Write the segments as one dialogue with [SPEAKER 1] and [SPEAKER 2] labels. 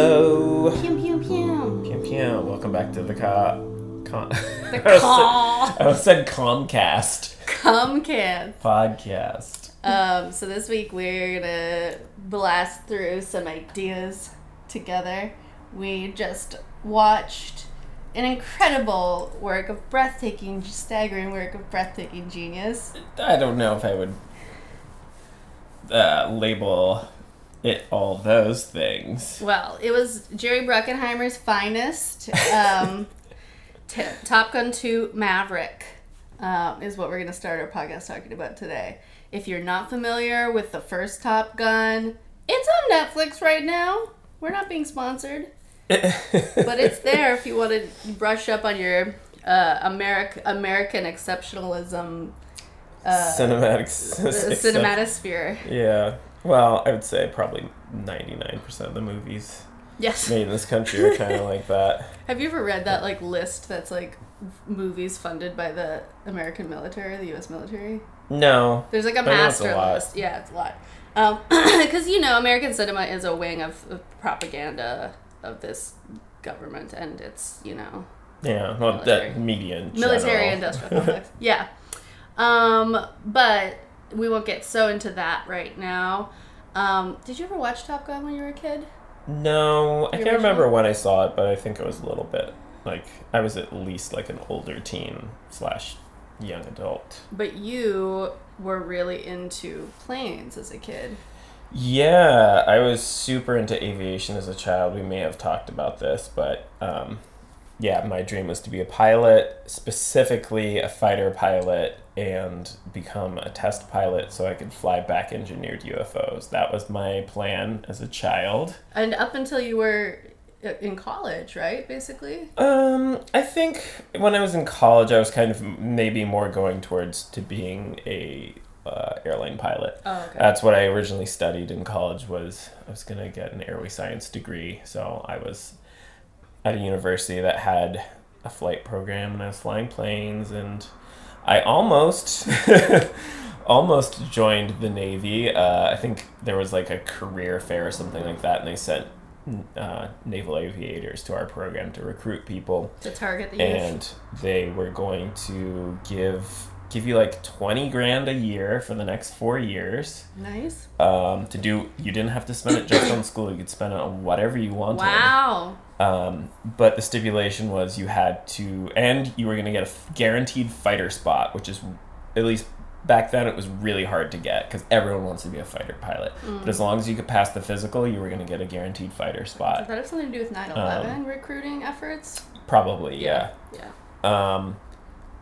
[SPEAKER 1] Hello.
[SPEAKER 2] Pew pew pew.
[SPEAKER 1] Pew pew. Welcome back to the ca- con-
[SPEAKER 2] The
[SPEAKER 1] I
[SPEAKER 2] call.
[SPEAKER 1] I said Comcast
[SPEAKER 2] kids.
[SPEAKER 1] podcast.
[SPEAKER 2] Um, so this week we're gonna blast through some ideas together. We just watched an incredible work of breathtaking, staggering work of breathtaking genius.
[SPEAKER 1] I don't know if I would uh, label it all those things.
[SPEAKER 2] Well, it was Jerry Bruckheimer's finest. Um, t- Top Gun 2 Maverick um, is what we're going to start our podcast talking about today. If you're not familiar with the first Top Gun, it's on Netflix right now. We're not being sponsored, but it's there if you want to brush up on your uh, Americ- American exceptionalism uh,
[SPEAKER 1] Cinematic.
[SPEAKER 2] cinematosphere.
[SPEAKER 1] Yeah. Well, I would say probably 99% of the movies
[SPEAKER 2] Yes.
[SPEAKER 1] made in this country are kind of like that.
[SPEAKER 2] Have you ever read that like list that's like movies funded by the American military, the U.S. military?
[SPEAKER 1] No.
[SPEAKER 2] There's like a
[SPEAKER 1] I know it's a
[SPEAKER 2] master
[SPEAKER 1] lot.
[SPEAKER 2] list. Yeah, it's a lot. Because you know, American cinema is a wing of, of propaganda of this government, and it's you know
[SPEAKER 1] Yeah. Well,
[SPEAKER 2] Military.
[SPEAKER 1] that media in
[SPEAKER 2] military
[SPEAKER 1] general.
[SPEAKER 2] industrial complex. Yeah. Um, but we won't get so into that right now. Um, did you ever watch Top Gun when you were a kid?
[SPEAKER 1] No, I can't remember when I saw it, but I think it was a little bit like I was at least like an older teen slash young adult.
[SPEAKER 2] But you were really into planes as a kid.
[SPEAKER 1] Yeah, I was super into aviation as a child. We may have talked about this, but um, yeah, my dream was to be a pilot, specifically a fighter pilot, and become a test pilot so I could fly back engineered UFOs. That was my plan as a child.
[SPEAKER 2] And up until you were uh, in college, right? Basically.
[SPEAKER 1] Um, I think when I was in college, I was kind of maybe more going towards to being a uh, airline pilot.
[SPEAKER 2] Oh, okay.
[SPEAKER 1] That's what I originally studied in college. Was I was gonna get an airway science degree, so I was at a university that had a flight program, and I was flying planes, and I almost. almost joined the navy uh, i think there was like a career fair or something like that and they sent uh, naval aviators to our program to recruit people
[SPEAKER 2] to target the youth.
[SPEAKER 1] and they were going to give give you like 20 grand a year for the next four years
[SPEAKER 2] Nice.
[SPEAKER 1] um, to do you didn't have to spend it just on school you could spend it on whatever you wanted
[SPEAKER 2] Wow.
[SPEAKER 1] um, but the stipulation was you had to and you were going to get a f- guaranteed fighter spot which is at least back then it was really hard to get because everyone wants to be a fighter pilot but as long as you could pass the physical you were going to get a guaranteed fighter spot.
[SPEAKER 2] Does that have something to do with 9/11 recruiting efforts?
[SPEAKER 1] probably yeah.
[SPEAKER 2] Yeah.
[SPEAKER 1] Um,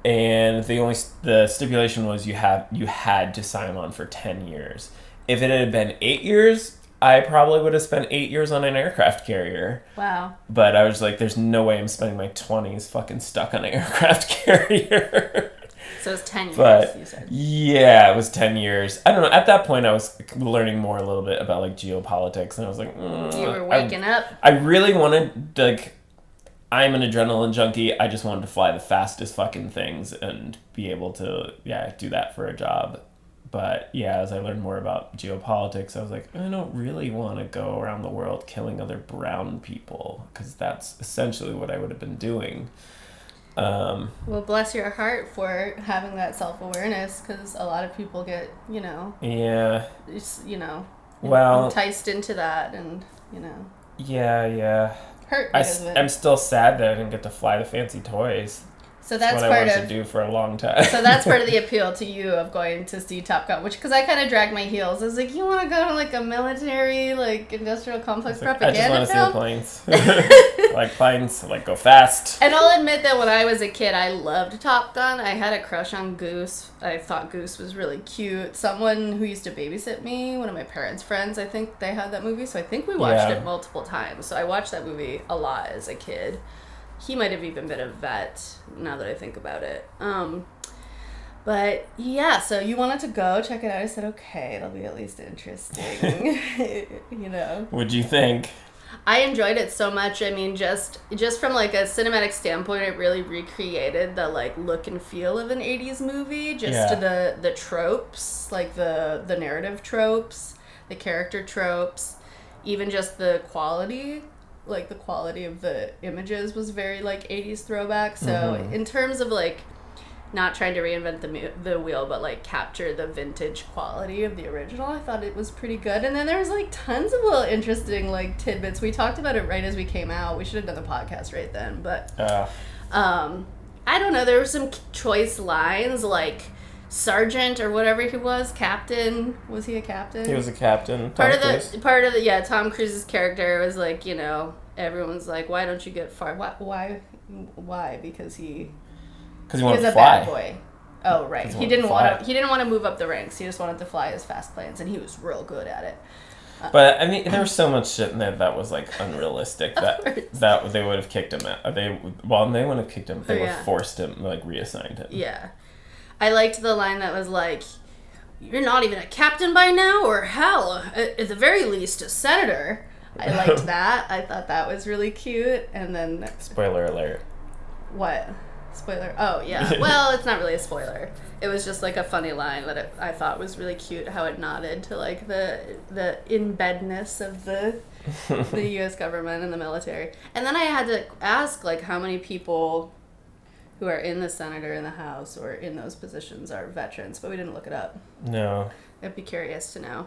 [SPEAKER 1] and the only the stipulation was you have you had to sign on for ten years. If it had been eight years, I probably would have spent eight years on an aircraft carrier.
[SPEAKER 2] Wow.
[SPEAKER 1] But I was like, "There's no way I'm spending my twenties fucking stuck on an aircraft carrier."
[SPEAKER 2] So it's 10 years,
[SPEAKER 1] but
[SPEAKER 2] you said.
[SPEAKER 1] yeah, it was ten years. I don't know. At that point, I was learning more a little bit about like geopolitics, and I was like, mm,
[SPEAKER 2] You were
[SPEAKER 1] I-
[SPEAKER 2] waking up.
[SPEAKER 1] I really wanted like I'm an adrenaline junkie. I just wanted to fly the fastest fucking things and be able to yeah, do that for a job. But yeah, as I learned more about geopolitics, I was like, I don't really want to go around the world killing other brown people because that's essentially what I would have been doing. Um,
[SPEAKER 2] Well, bless your heart for having that self awareness because a lot of people get, you know,
[SPEAKER 1] yeah,
[SPEAKER 2] you know,
[SPEAKER 1] Well-
[SPEAKER 2] enticed into that and, you know,
[SPEAKER 1] yeah, yeah.
[SPEAKER 2] Hurt
[SPEAKER 1] I, am still sad that I didn't get to fly the fancy toys.
[SPEAKER 2] So
[SPEAKER 1] That's
[SPEAKER 2] that's
[SPEAKER 1] what I
[SPEAKER 2] part
[SPEAKER 1] wanted
[SPEAKER 2] of
[SPEAKER 1] to do for a long time.
[SPEAKER 2] So that's part of the appeal to you of going to see Top Gun, which because I kind of dragged my heels. I was like, you want to go to like a military, like industrial complex
[SPEAKER 1] like, I just
[SPEAKER 2] propaganda
[SPEAKER 1] want to see planes. Like planes, like go fast.
[SPEAKER 2] And I'll admit that when I was a kid, I loved Top Gun. I had a crush on Goose. I thought Goose was really cute. Someone who used to babysit me, one of my parents' friends, I think they had that movie. So I think we watched
[SPEAKER 1] Yeah.
[SPEAKER 2] it multiple times. So I watched that movie a lot as a kid. He might have even been a vet now that I think about it. Um, but yeah, so you wanted to go check it out. I said, okay, it'll be at least interesting. you know.
[SPEAKER 1] What'd you think?
[SPEAKER 2] I enjoyed it so much. I mean, just just from like a cinematic standpoint, it really recreated the like look and feel of an '80s movie. Just
[SPEAKER 1] Yeah.
[SPEAKER 2] the the tropes, like the the narrative tropes, the character tropes, even just the quality like the quality of the images was very like 80s throwback. So
[SPEAKER 1] Mhm.
[SPEAKER 2] in terms of like not trying to reinvent the the wheel, but like capture the vintage quality of the original. I thought it was pretty good. And then there was like tons of little interesting like tidbits. We talked about it right as we came out. We should have done the podcast right then, but
[SPEAKER 1] Uh,
[SPEAKER 2] um, I don't know. There were some choice lines like sergeant or whatever he was, captain. Was he a captain?
[SPEAKER 1] he was a captain.
[SPEAKER 2] part
[SPEAKER 1] Tom
[SPEAKER 2] of
[SPEAKER 1] Cruise.
[SPEAKER 2] the part of the yeah. Tom Cruise's character was like you know everyone's like why don't you get far why why why because he
[SPEAKER 1] because he
[SPEAKER 2] he was
[SPEAKER 1] to
[SPEAKER 2] a
[SPEAKER 1] fly.
[SPEAKER 2] bad boy. Oh right,
[SPEAKER 1] he
[SPEAKER 2] he didn't want to. He didn't want to move up the ranks. He just wanted to fly his fast planes, and he was real good at it.
[SPEAKER 1] Uh, but I mean, there was so much shit in there that was like unrealistic. That that they would have kicked him out. They well, they wouldn't have kicked him. They
[SPEAKER 2] Oh,
[SPEAKER 1] would
[SPEAKER 2] yeah.
[SPEAKER 1] have forced him, like reassigned him.
[SPEAKER 2] Yeah, I liked the line that was like, "You're not even a captain by now, or hell, at at the very least, a senator." I liked that. I thought that was really cute. And then
[SPEAKER 1] Spoiler alert.
[SPEAKER 2] what? Spoiler. Oh yeah. Well, it's not really a spoiler. It was just like a funny line that it, I thought was really cute. How it nodded to like the the in bedness of the the U.S. government and the military. And then I had to ask like how many people who are in the Senate or in the House or in those positions are veterans, but we didn't look it up.
[SPEAKER 1] No.
[SPEAKER 2] I'd be curious to know.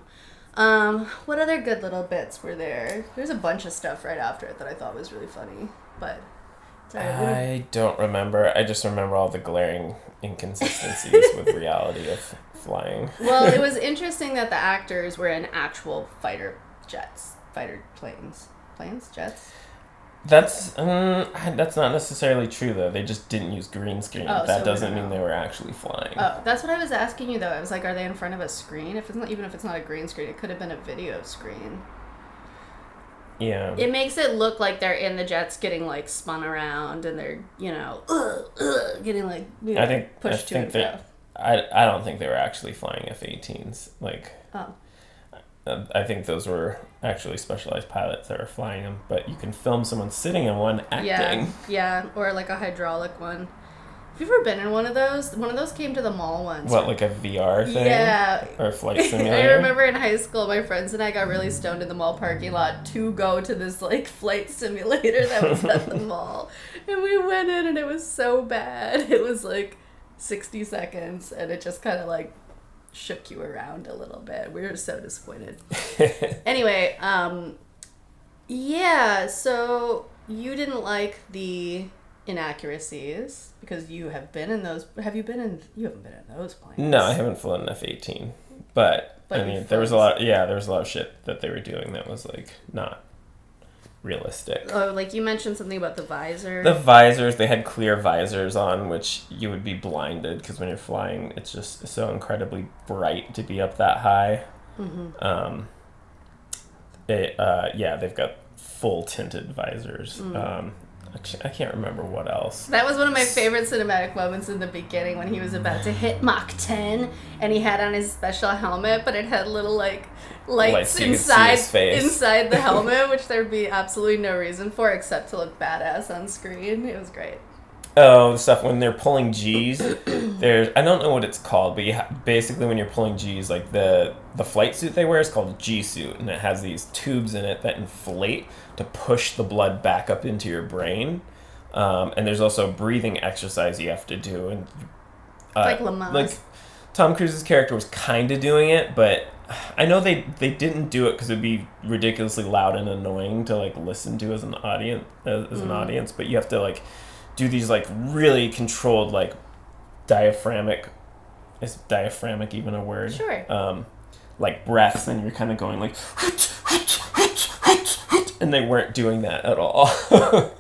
[SPEAKER 2] Um, what other good little bits were there? There's a bunch of stuff right after it that I thought was really funny, but sorry,
[SPEAKER 1] I don't remember. I just remember all the glaring inconsistencies with reality of flying.
[SPEAKER 2] well, it was interesting that the actors were in actual fighter jets, fighter planes, planes, jets.
[SPEAKER 1] That's um, that's not necessarily true though. They just didn't use green screen.
[SPEAKER 2] Oh,
[SPEAKER 1] that
[SPEAKER 2] so
[SPEAKER 1] doesn't mean they were actually flying.
[SPEAKER 2] Oh, that's what I was asking you though. I was like, are they in front of a screen? If it's not, even if it's not a green screen, it could have been a video screen.
[SPEAKER 1] yeah.
[SPEAKER 2] It makes it look like they're in the jets, getting like spun around, and they're you know, ugh, ugh, getting like you know,
[SPEAKER 1] I think
[SPEAKER 2] pushed
[SPEAKER 1] I
[SPEAKER 2] to and fro.
[SPEAKER 1] I I don't think they were actually flying F-18s. Like
[SPEAKER 2] Oh,
[SPEAKER 1] Um, I think those were actually specialized pilots that were flying them. But you can film someone sitting in one acting.
[SPEAKER 2] yeah, yeah, or like a hydraulic one. Have you ever been in one of those? One of those came to the mall once.
[SPEAKER 1] What like a VR thing?
[SPEAKER 2] Yeah.
[SPEAKER 1] Or a flight simulator.
[SPEAKER 2] I remember in high school, my friends and I got really mm-hmm. stoned in the mall parking lot to go to this like flight simulator that was at the mall, and we went in and it was so bad. It was like sixty seconds, and it just kind of like shook you around a little bit. We were so disappointed. Anyway, um, yeah. So you didn't like the inaccuracies because you have been in those. Have you been in? You haven't been in those planes.
[SPEAKER 1] No, I haven't flown an F eighteen, but,
[SPEAKER 2] But
[SPEAKER 1] I mean, there was a lot. Yeah, there was a lot of shit that they were doing that was like not realistic.
[SPEAKER 2] Oh, like you mentioned something about the visor.
[SPEAKER 1] The visors, they had clear visors on, which you would be blinded because when you're flying, it's just so incredibly bright to be up that high.
[SPEAKER 2] Mhm.
[SPEAKER 1] Um, they, uh, yeah, they've got full tinted visors.
[SPEAKER 2] Mm.
[SPEAKER 1] Um, I can't remember what else.
[SPEAKER 2] That was one of my favorite cinematic moments in the beginning when he was about to hit Mach 10 and he had on his special helmet, but it had little like lights
[SPEAKER 1] Lights so you could see
[SPEAKER 2] inside
[SPEAKER 1] face.
[SPEAKER 2] inside the helmet, which there'd be absolutely no reason for except to look badass on screen. It was great.
[SPEAKER 1] Oh, the stuff when they're pulling G's. There's I don't know what it's called, but you ha- basically when you're pulling G's, like the the flight suit they wear is called a G suit, and it has these tubes in it that inflate to push the blood back up into your brain. Um, and there's also a breathing exercise you have to do, and uh,
[SPEAKER 2] Like Lamaze.
[SPEAKER 1] like Tom Cruise's character was kind of doing it, but I know they they didn't do it because it'd be ridiculously loud and annoying to like listen to as an audience as, as an
[SPEAKER 2] Mhm.
[SPEAKER 1] audience. But you have to like do these like really controlled like diaphragmic is diaphragmic even a word?
[SPEAKER 2] Sure.
[SPEAKER 1] Um, like breaths, and you're kind of going like, and they weren't doing that at all.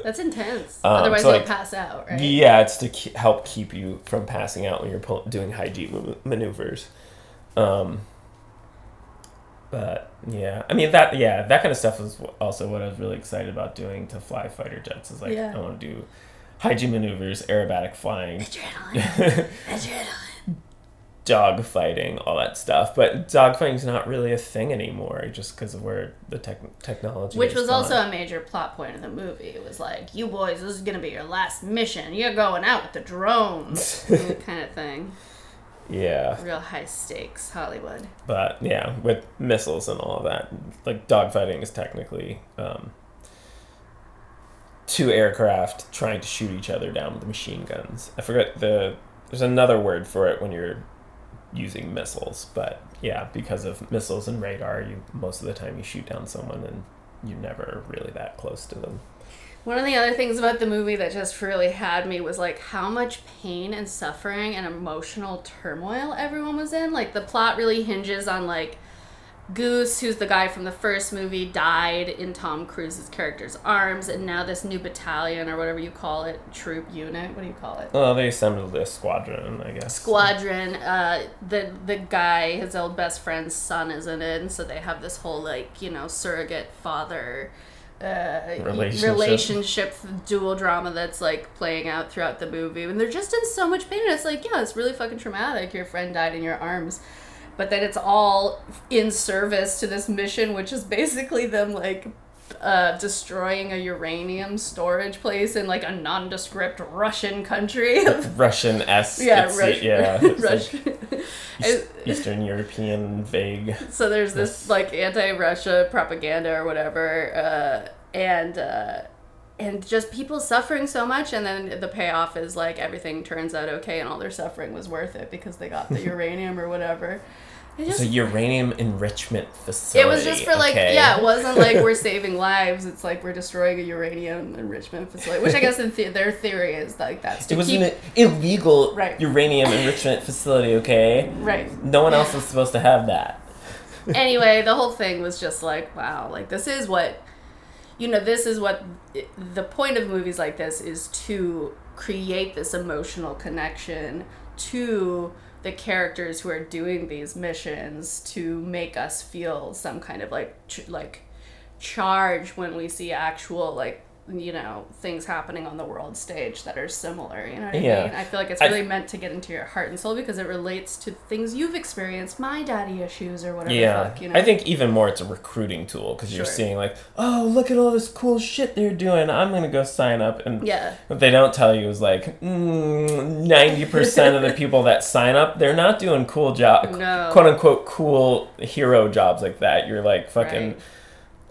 [SPEAKER 2] That's intense.
[SPEAKER 1] Um,
[SPEAKER 2] Otherwise,
[SPEAKER 1] so,
[SPEAKER 2] you'll
[SPEAKER 1] like,
[SPEAKER 2] pass out, right?
[SPEAKER 1] Yeah, it's to ke- help keep you from passing out when you're pull- doing high G maneuvers. Um, but yeah, I mean that. Yeah, that kind of stuff is also what I was really excited about doing to fly fighter jets. Is like
[SPEAKER 2] Yeah.
[SPEAKER 1] I want to do G maneuvers, aerobatic flying,
[SPEAKER 2] Adrenaline. Adrenaline.
[SPEAKER 1] dog fighting, all that stuff. But dog fighting's not really a thing anymore, just because of where the tech- technology.
[SPEAKER 2] Which was also a major plot point of the movie. It was like, you boys, this is going to be your last mission. You're going out with the drones. kind of thing.
[SPEAKER 1] yeah.
[SPEAKER 2] Real high stakes Hollywood.
[SPEAKER 1] but yeah, with missiles and all of that, like dogfighting is technically um, two aircraft trying to shoot each other down with machine guns. I forget the. There's another word for it when you're using missiles, but yeah, because of missiles and radar, you most of the time you shoot down someone and you're never really that close to them.
[SPEAKER 2] One of the other things about the movie that just really had me was like how much pain and suffering and emotional turmoil everyone was in. Like the plot really hinges on like Goose, who's the guy from the first movie, died in Tom Cruise's character's arms, and now this new battalion or whatever you call it, troop unit, what do you call it?
[SPEAKER 1] Well, they assembled a squadron, I guess.
[SPEAKER 2] Squadron. Uh, the the guy, his old best friend's son, is in it, and so they have this whole like you know surrogate father. Uh,
[SPEAKER 1] Relationship.
[SPEAKER 2] relationship dual drama that's like playing out throughout the movie and they're just in so much pain and it's like yeah it's really fucking traumatic your friend died in your arms but then it's all in service to this mission, which is basically them like uh, destroying a uranium storage place in like a nondescript Russian country.
[SPEAKER 1] Russian esque.
[SPEAKER 2] yeah, Rus-
[SPEAKER 1] yeah. like
[SPEAKER 2] Russian.
[SPEAKER 1] East- Eastern European vague.
[SPEAKER 2] so there's this like anti-Russia propaganda or whatever, uh, and uh, and just people suffering so much, and then the payoff is like everything turns out okay, and all their suffering was worth it because they got the uranium or whatever. It
[SPEAKER 1] It's
[SPEAKER 2] just
[SPEAKER 1] a uranium enrichment facility.
[SPEAKER 2] It was just for like,
[SPEAKER 1] okay?
[SPEAKER 2] yeah, it wasn't like we're saving lives. It's like we're destroying a uranium enrichment facility, which I guess in the- their theory is like that's to
[SPEAKER 1] It was
[SPEAKER 2] keep
[SPEAKER 1] an illegal
[SPEAKER 2] Right.
[SPEAKER 1] uranium enrichment facility, okay?
[SPEAKER 2] right.
[SPEAKER 1] No one else was supposed to have that.
[SPEAKER 2] Anyway, the whole thing was just like, wow, like this is what, you know, this is what the point of movies like this is to create this emotional connection to the characters who are doing these missions to make us feel some kind of like ch- like charge when we see actual like you know things happening on the world stage that are similar you know what i
[SPEAKER 1] Yeah.
[SPEAKER 2] mean i feel like it's
[SPEAKER 1] I-
[SPEAKER 2] really meant to get into your heart and soul because it relates to things you've experienced my daddy issues or whatever
[SPEAKER 1] Yeah.
[SPEAKER 2] fuck, you know
[SPEAKER 1] I think even more it's a recruiting tool because you're
[SPEAKER 2] Sure.
[SPEAKER 1] seeing like, oh, look at all this cool shit they're doing. I'm going to go sign up. And
[SPEAKER 2] yeah
[SPEAKER 1] what they don't tell you is like, mm, 90% of the people that sign up, they're not doing cool job,
[SPEAKER 2] No.
[SPEAKER 1] quote unquote cool hero jobs like that. You're like fucking
[SPEAKER 2] Right.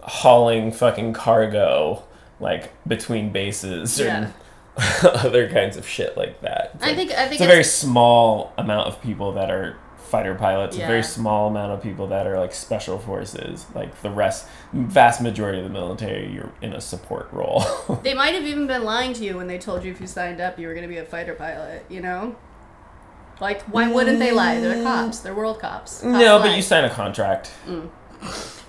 [SPEAKER 1] hauling fucking cargo like between bases and other kinds of shit like that. It's
[SPEAKER 2] i
[SPEAKER 1] like-
[SPEAKER 2] think i think
[SPEAKER 1] it's a very small amount of people that are fighter pilots. A very small amount of people that are like special forces. Like the rest vast majority of the military you're in a support role.
[SPEAKER 2] They might have even been lying to you when they told you if you signed up you were going to be a fighter pilot you know? Like why wouldn't they lie? They're cops. They're world cops, Cops
[SPEAKER 1] no but you sign a contract mm.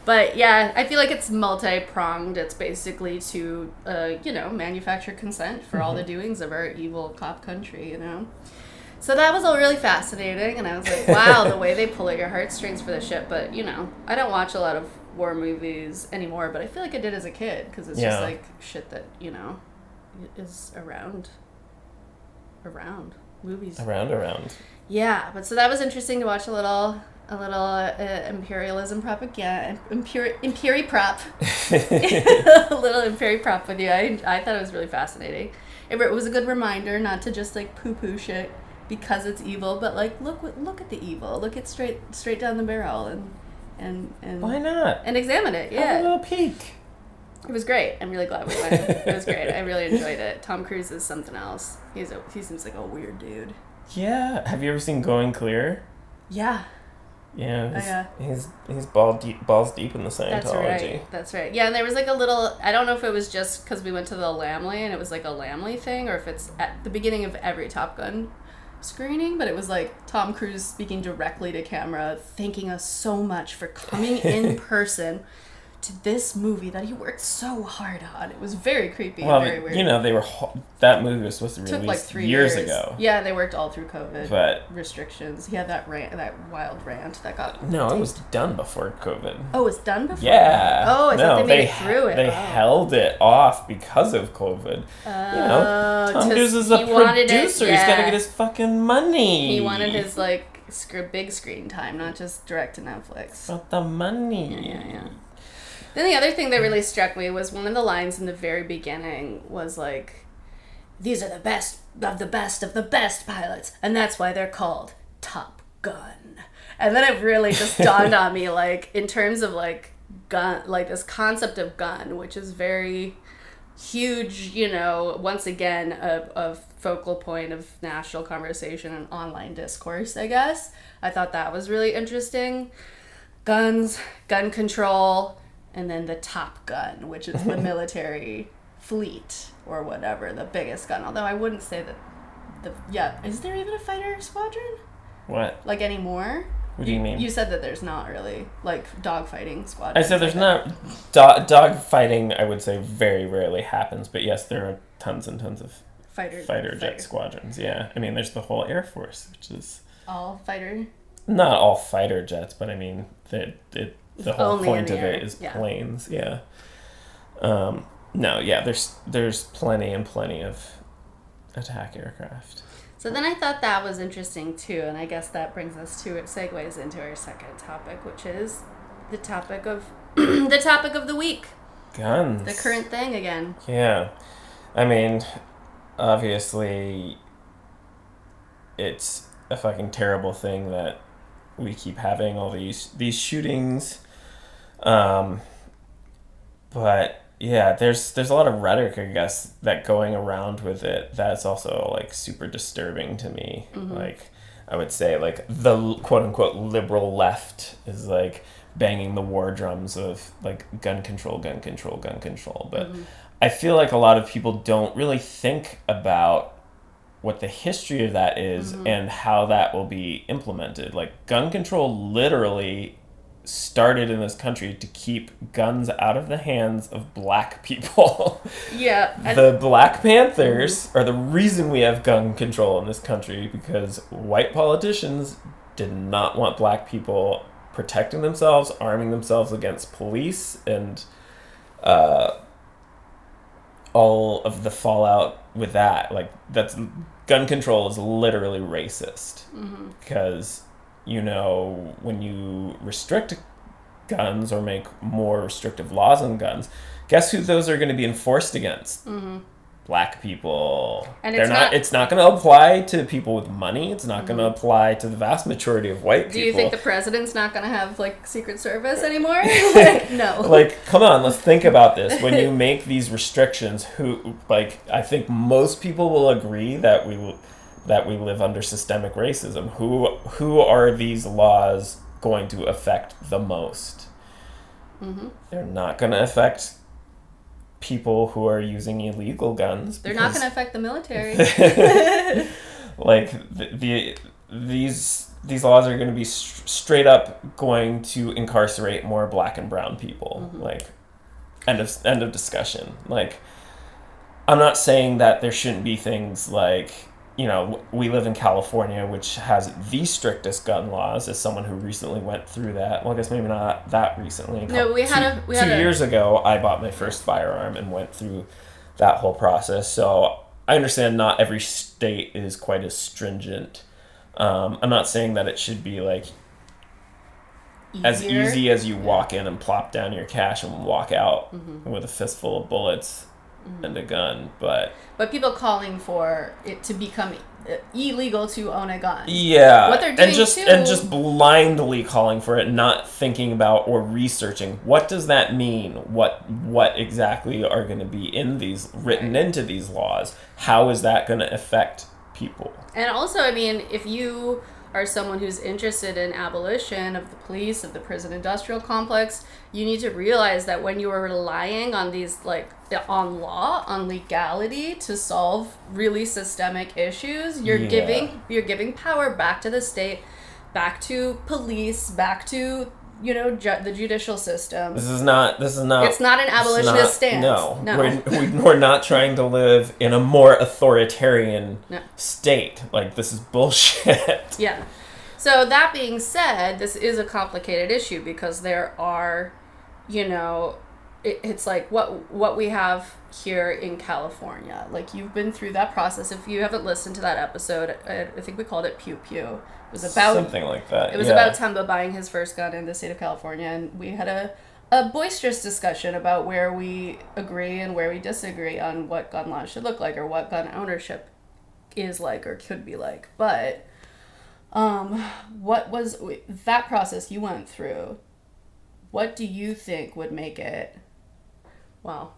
[SPEAKER 2] But yeah, I feel like it's multi pronged. It's basically to, uh, you know, manufacture consent for all the doings of our evil cop country, you know? So that was all really fascinating, and I was like, wow, the way they pull at your heartstrings for the shit. But, you know, I don't watch a lot of war movies anymore, but I feel like I did as a kid because it's just like shit that, you know, is around. Around. Movies.
[SPEAKER 1] around around
[SPEAKER 2] Yeah, but so that was interesting to watch a little a little uh, imperialism propaganda, imperi imperi prop, a little imperi prop with you. I I thought it was really fascinating. It, it was a good reminder not to just like poo poo shit because it's evil, but like look look at the evil, look it straight straight down the barrel and and and
[SPEAKER 1] why not
[SPEAKER 2] and examine it.
[SPEAKER 1] have a little peek
[SPEAKER 2] it was great. I'm really glad we went. it was great. I really enjoyed it. Tom Cruise is something else. He's a he seems like a weird dude.
[SPEAKER 1] yeah have you ever seen going clear
[SPEAKER 2] Yeah.
[SPEAKER 1] Yeah oh, he's,
[SPEAKER 2] yeah.
[SPEAKER 1] he's he's ball deep, balls deep in the Scientology.
[SPEAKER 2] That's right. That's right. Yeah, and there was like a little. I don't know if it was just because we went to the Laemmle and it was like a Laemmle thing, or if it's at the beginning of every Top Gun screening, but it was like Tom Cruise speaking directly to camera, thanking us so much for coming in person to this movie that he worked so hard on. It was very creepy
[SPEAKER 1] well
[SPEAKER 2] and very weird.
[SPEAKER 1] you know they were ho- that movie was supposed to be released
[SPEAKER 2] like three
[SPEAKER 1] years,
[SPEAKER 2] years,
[SPEAKER 1] ago
[SPEAKER 2] Yeah, they worked all through COVID
[SPEAKER 1] but
[SPEAKER 2] restrictions. He had that rant, that wild rant that got.
[SPEAKER 1] no it was done before covid
[SPEAKER 2] Oh, it's done before.
[SPEAKER 1] Yeah.
[SPEAKER 2] Oh, I
[SPEAKER 1] no,
[SPEAKER 2] thought they made it through it.
[SPEAKER 1] They
[SPEAKER 2] Oh.
[SPEAKER 1] held it off because of COVID.
[SPEAKER 2] Oh,
[SPEAKER 1] you know, oh, Tom
[SPEAKER 2] to-
[SPEAKER 1] Cruise is a
[SPEAKER 2] wanted it-
[SPEAKER 1] producer. He's got to get his fucking money.
[SPEAKER 2] He wanted his like big screen time, not just direct to Netflix.
[SPEAKER 1] But the money.
[SPEAKER 2] Yeah, yeah, yeah. Then the other thing that really struck me was one of the lines in the very beginning was like, "These are the best of the best of the best pilots, and that's why they're called Top Gun." And then it really just dawned on me, like in terms of like gun, like this concept of gun, which is very huge, you know, once again, a, a focal point of national conversation and online discourse, I guess. I thought that was really interesting. Guns, gun control, and then the Top Gun, which is the military fleet or whatever, the biggest gun. Although I wouldn't say that the yeah, is there even a fighter squadron
[SPEAKER 1] What?
[SPEAKER 2] like anymore?
[SPEAKER 1] What do you mean?
[SPEAKER 2] You said that there's not really like dogfighting
[SPEAKER 1] I
[SPEAKER 2] squadrons.
[SPEAKER 1] I said there's
[SPEAKER 2] like
[SPEAKER 1] not dog, dog fighting. I would say very rarely happens, but yes, there are tons and tons of
[SPEAKER 2] fighter
[SPEAKER 1] fighter jet squadrons. Yeah, I mean, there's the whole Air Force, which is
[SPEAKER 2] All fighter.
[SPEAKER 1] not all fighter jets, but I mean, the it, the whole
[SPEAKER 2] Only
[SPEAKER 1] point of
[SPEAKER 2] air,
[SPEAKER 1] it is
[SPEAKER 2] yeah.
[SPEAKER 1] planes. Yeah. Um. No. Yeah. There's there's plenty and plenty of attack aircraft.
[SPEAKER 2] So then I thought that was interesting too, and I guess that brings us to it segues into our second topic, which is the topic of the topic of the week,
[SPEAKER 1] Guns.
[SPEAKER 2] the current thing again.
[SPEAKER 1] Yeah. I mean, obviously, it's a fucking terrible thing that we keep having all these these shootings. Um, but yeah, there's there's a lot of rhetoric, I guess, that going around with it. That's also like super disturbing to me. Mm-hmm. Like, I would say like the quote unquote liberal left is like banging the war drums of like gun control, gun control, gun control. But mm-hmm. I feel like a lot of people don't really think about what the history of that is mm-hmm. and how that will be implemented. Like gun control literally started in this country to keep guns out of the hands of black people.
[SPEAKER 2] Yeah,
[SPEAKER 1] the Black Panthers are the reason we have gun control in this country because white politicians did not want black people protecting themselves, arming themselves against police, and uh, all of the fallout with that. Like that's gun control is literally racist because you know when you restrict guns or make more restrictive laws on guns, guess who those are going to be enforced against? Mm-hmm. Black people.
[SPEAKER 2] And
[SPEAKER 1] They're
[SPEAKER 2] it's
[SPEAKER 1] not,
[SPEAKER 2] not-
[SPEAKER 1] It's not going to apply to people with money. It's not going to mm-hmm. apply to the vast majority of white people.
[SPEAKER 2] do you think the president's not gonna have like Secret Service anymore? like, no.
[SPEAKER 1] like come on let's think about this when you make these restrictions who like i think most people will agree that we will that we live under systemic racism who who are these laws going to affect the most
[SPEAKER 2] Mm-hmm.
[SPEAKER 1] they're not going to affect people who are using illegal guns
[SPEAKER 2] They're not gonna affect the military.
[SPEAKER 1] like the, the these these laws are going to be st- straight up going to incarcerate more black and brown people like end of end of discussion like i'm not saying that there shouldn't be things like you know we live in california which has the strictest gun laws as someone who recently went through that. Well i guess maybe not that recently.
[SPEAKER 2] No, we had
[SPEAKER 1] two,
[SPEAKER 2] a- we
[SPEAKER 1] two
[SPEAKER 2] a-
[SPEAKER 1] years ago i bought my first firearm and went through that whole process. So i understand not every state is quite as stringent. Um, i'm not saying that it should be like as easy as you walk in and plop down your cash and walk out
[SPEAKER 2] Mm-hmm.
[SPEAKER 1] with a fistful of bullets Mm-hmm. and a gun but
[SPEAKER 2] But people calling for it to become illegal to own a gun.
[SPEAKER 1] yeah
[SPEAKER 2] What they're doing
[SPEAKER 1] and just
[SPEAKER 2] too-
[SPEAKER 1] and just blindly calling for it not thinking about or researching. What does that mean? What what exactly are going to be in these written
[SPEAKER 2] Right.
[SPEAKER 1] into these laws? How is that going to affect people?
[SPEAKER 2] And also, I mean, if you are someone who's interested in abolition of the police, of the prison industrial complex, you need to realize that when you are relying on these, like, on law, on legality to solve really systemic issues, you're
[SPEAKER 1] Yeah.
[SPEAKER 2] giving you're giving power back to the state, back to police, back to you know ju- the judicial system.
[SPEAKER 1] this is not this is not
[SPEAKER 2] It's not an abolitionist
[SPEAKER 1] not-
[SPEAKER 2] stance.
[SPEAKER 1] No,
[SPEAKER 2] no.
[SPEAKER 1] We're, we're not trying to live in a more authoritarian
[SPEAKER 2] No.
[SPEAKER 1] state. Like this is bullshit.
[SPEAKER 2] Yeah. So that being said, this is a complicated issue because there are, you know, it, it's like what what we have here in California. Like you've been through that process. If you haven't listened to that episode, I, I think we called it Pew Pew. It was about
[SPEAKER 1] Something like that.
[SPEAKER 2] it was
[SPEAKER 1] yeah.
[SPEAKER 2] about Temba buying his first gun in the state of California, and we had a, a boisterous discussion about where we agree and where we disagree on what gun laws should look like or what gun ownership is like or could be like. But um, what was that process you went through? What do you think would make it? Well,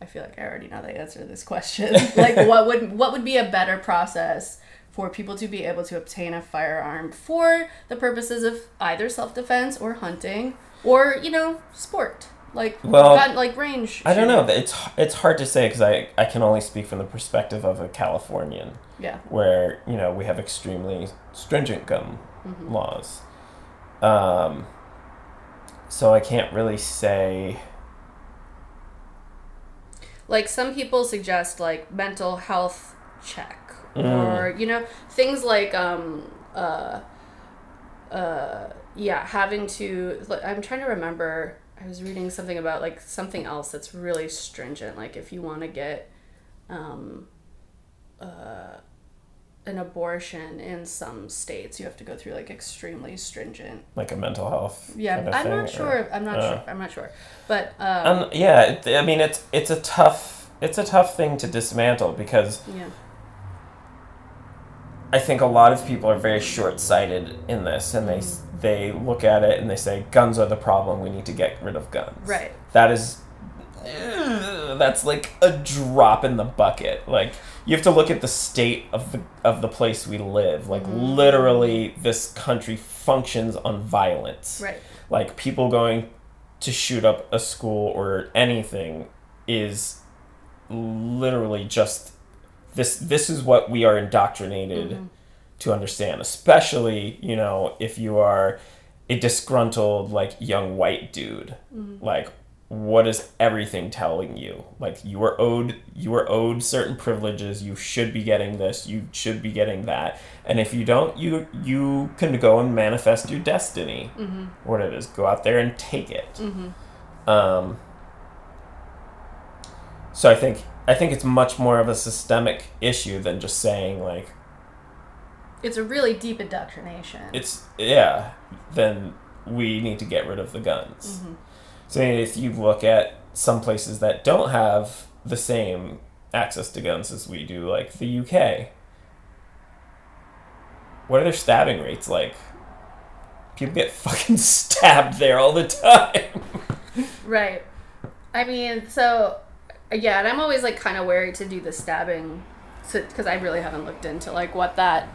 [SPEAKER 2] I feel like I already know the answer to this question. like, what would what would be a better process for people to be able to obtain a firearm for the purposes of either self defense or hunting, or you know, sport like
[SPEAKER 1] Well,
[SPEAKER 2] gun, like range.
[SPEAKER 1] I don't know. It's it's hard to say because I, I can only speak from the perspective of a Californian,
[SPEAKER 2] Yeah.
[SPEAKER 1] where you know we have extremely stringent gun
[SPEAKER 2] Mm-hmm.
[SPEAKER 1] laws. Um, so I can't really say.
[SPEAKER 2] Like some people suggest like mental health check
[SPEAKER 1] Mm.
[SPEAKER 2] or you know things like um uh uh yeah having to like, i'm trying to remember i was reading something about like something else that's really stringent like if you want to get um uh an abortion in some states you have to go through like extremely stringent
[SPEAKER 1] like a mental health.
[SPEAKER 2] yeah
[SPEAKER 1] kind of
[SPEAKER 2] i'm not
[SPEAKER 1] or-
[SPEAKER 2] sure i'm not
[SPEAKER 1] uh,
[SPEAKER 2] sure i'm not sure but um,
[SPEAKER 1] Um, yeah, it, I mean it's it's a tough it's a tough thing to dismantle because
[SPEAKER 2] yeah
[SPEAKER 1] I think a lot of people are very short sighted in this, and they s they look at it and they say guns are the problem. We need to get rid of guns.
[SPEAKER 2] right
[SPEAKER 1] That is. Ugh, That's like a drop in the bucket. Like you have to look at the state of the of the place we live. Like mm. literally, this country functions on violence.
[SPEAKER 2] right
[SPEAKER 1] like people going to shoot up a school or anything is literally just this this is what we are indoctrinated mm-hmm. to understand especially you know if you are a disgruntled like young white dude mm-hmm. like what is everything telling you? Like you are owed you are owed certain privileges. You should be getting this. You should be getting that. And if you don't you you can go and manifest your destiny. Mm-hmm. What it is. Go out there and take it. Mm-hmm. Um so i think i think it's much more of a systemic issue than just saying like
[SPEAKER 2] it's a really deep indoctrination.
[SPEAKER 1] It's yeah then we need to get rid of the guns mm-hmm. So if you look at some places that don't have the same access to guns as we do like the uk what are their stabbing rates like? People get fucking stabbed there all the time.
[SPEAKER 2] Right. I mean, so yeah, and I'm always like kind of wary to do the stabbing, because I really haven't looked into like what that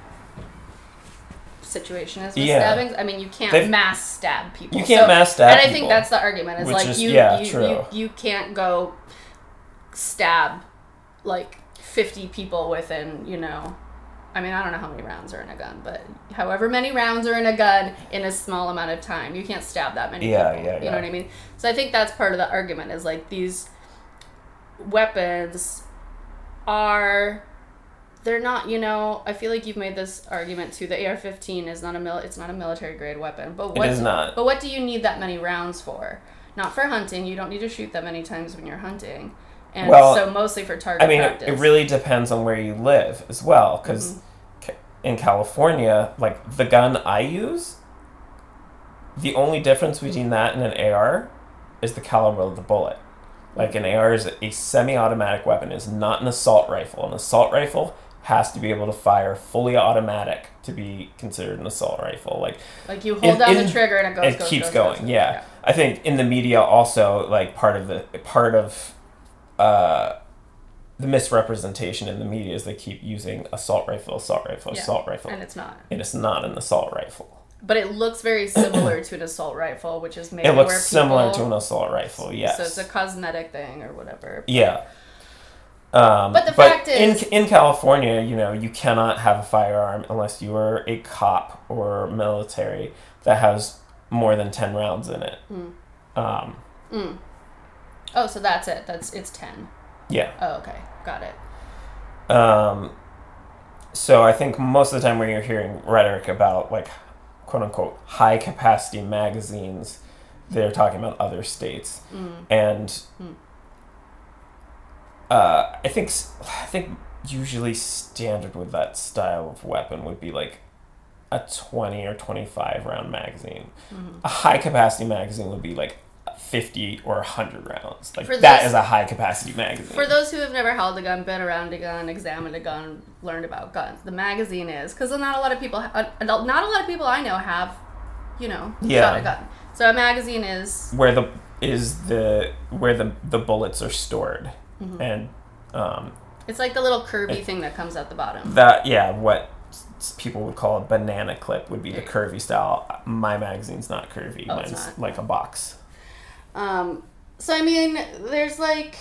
[SPEAKER 2] situation is with
[SPEAKER 1] Yeah.
[SPEAKER 2] stabbings. I mean, you can't
[SPEAKER 1] They've-
[SPEAKER 2] mass stab people.
[SPEAKER 1] You can't mass stab
[SPEAKER 2] And I think
[SPEAKER 1] people,
[SPEAKER 2] that's the argument. Is like
[SPEAKER 1] is-
[SPEAKER 2] you,
[SPEAKER 1] yeah,
[SPEAKER 2] you,
[SPEAKER 1] true.
[SPEAKER 2] you you can't go stab like 50 people within you know. I mean, I don't know how many rounds are in a gun, but however many rounds are in a gun in a small amount of time, you can't stab that many
[SPEAKER 1] Yeah,
[SPEAKER 2] people.
[SPEAKER 1] yeah,
[SPEAKER 2] You know what I mean? So I think that's part of the argument is like these weapons are they're not, you know, I feel like you've made this argument too. The AR-15 is not a mil- it's not a military grade weapon. But
[SPEAKER 1] It
[SPEAKER 2] what
[SPEAKER 1] is not.
[SPEAKER 2] But what do you need that many rounds for? Not for hunting. You don't need to shoot that many times when you're hunting. And
[SPEAKER 1] Well,
[SPEAKER 2] so mostly for target
[SPEAKER 1] I mean, it,
[SPEAKER 2] practice.
[SPEAKER 1] it really depends on where you live as well. Because
[SPEAKER 2] Mm-hmm.
[SPEAKER 1] in California, like the gun I use, the only difference between that and an AR is the caliber of the bullet. Like an AR is a semi-automatic weapon, is not an assault rifle. An assault rifle has to be able to fire fully automatic to be considered an assault rifle. Like
[SPEAKER 2] like you hold
[SPEAKER 1] in-
[SPEAKER 2] down
[SPEAKER 1] in-
[SPEAKER 2] the trigger and it goes
[SPEAKER 1] it
[SPEAKER 2] goes,
[SPEAKER 1] keeps
[SPEAKER 2] goes,
[SPEAKER 1] going.
[SPEAKER 2] goes.
[SPEAKER 1] yeah. I think in the media also like part of the part of uh, the misrepresentation in the media is they keep using assault rifle, assault rifle,
[SPEAKER 2] Yeah.
[SPEAKER 1] assault rifle,
[SPEAKER 2] And it's not.
[SPEAKER 1] and it's not an assault rifle.
[SPEAKER 2] But it looks very similar to an assault rifle, which is maybe
[SPEAKER 1] It looks similar to an assault rifle. Yes.
[SPEAKER 2] So it's a cosmetic thing or whatever.
[SPEAKER 1] Yeah. Um,
[SPEAKER 2] But the fact is-
[SPEAKER 1] in in California, you know, you cannot have a firearm unless you are a cop or military that has more than ten rounds in it.
[SPEAKER 2] Hmm.
[SPEAKER 1] Um,
[SPEAKER 2] Oh, so that's it. That's it's ten.
[SPEAKER 1] yeah.
[SPEAKER 2] Oh, okay, got it.
[SPEAKER 1] Um, so I think most of the time when you're hearing rhetoric about like quote unquote high capacity magazines, they're talking about other states, and uh, I think I think usually standard with that style of weapon would be like a 20 or 25 round magazine. A high capacity magazine would be like 50 or 100 rounds. Like
[SPEAKER 2] For
[SPEAKER 1] that
[SPEAKER 2] those-
[SPEAKER 1] is a high capacity magazine.
[SPEAKER 2] For those who have never held a gun, been around a gun, examined a gun, learned about guns, the magazine is because not a lot of people, uh, not a lot of people I know have, you know,
[SPEAKER 1] Yeah.
[SPEAKER 2] shot a gun. So a magazine is
[SPEAKER 1] where the is the where the the bullets are stored and um,
[SPEAKER 2] It's like the little curvy thing that comes out the bottom.
[SPEAKER 1] that yeah, what people would call a banana clip would be the curvy style. My magazine's not curvy.
[SPEAKER 2] Oh, it's
[SPEAKER 1] Mine's
[SPEAKER 2] not.
[SPEAKER 1] like a box.
[SPEAKER 2] Um, so I mean, there's like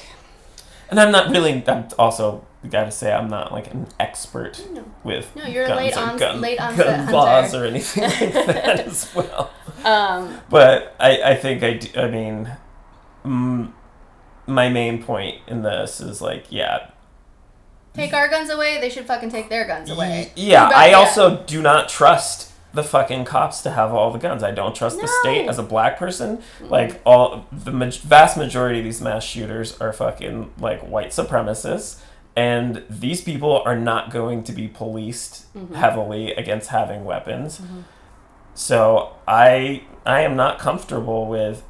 [SPEAKER 1] And I'm not really. I'm also gotta say I'm not like an expert
[SPEAKER 2] No.
[SPEAKER 1] with
[SPEAKER 2] No, you're
[SPEAKER 1] guns
[SPEAKER 2] late
[SPEAKER 1] or
[SPEAKER 2] ons-
[SPEAKER 1] gun,
[SPEAKER 2] late onset
[SPEAKER 1] gun
[SPEAKER 2] hunter.
[SPEAKER 1] laws or anything like that as well.
[SPEAKER 2] um,
[SPEAKER 1] But I, I think I, do, I mean, mm, my main point in this is like, yeah,
[SPEAKER 2] take our guns away. They should fucking take their guns away.
[SPEAKER 1] yeah. I also do not trust the fucking cops to have all the guns. I don't trust the state as a black person. Like all the ma- vast majority of these mass shooters are fucking like white supremacists. And these people are not going to be policed
[SPEAKER 2] Mm-hmm.
[SPEAKER 1] heavily against having weapons. So I I am not comfortable with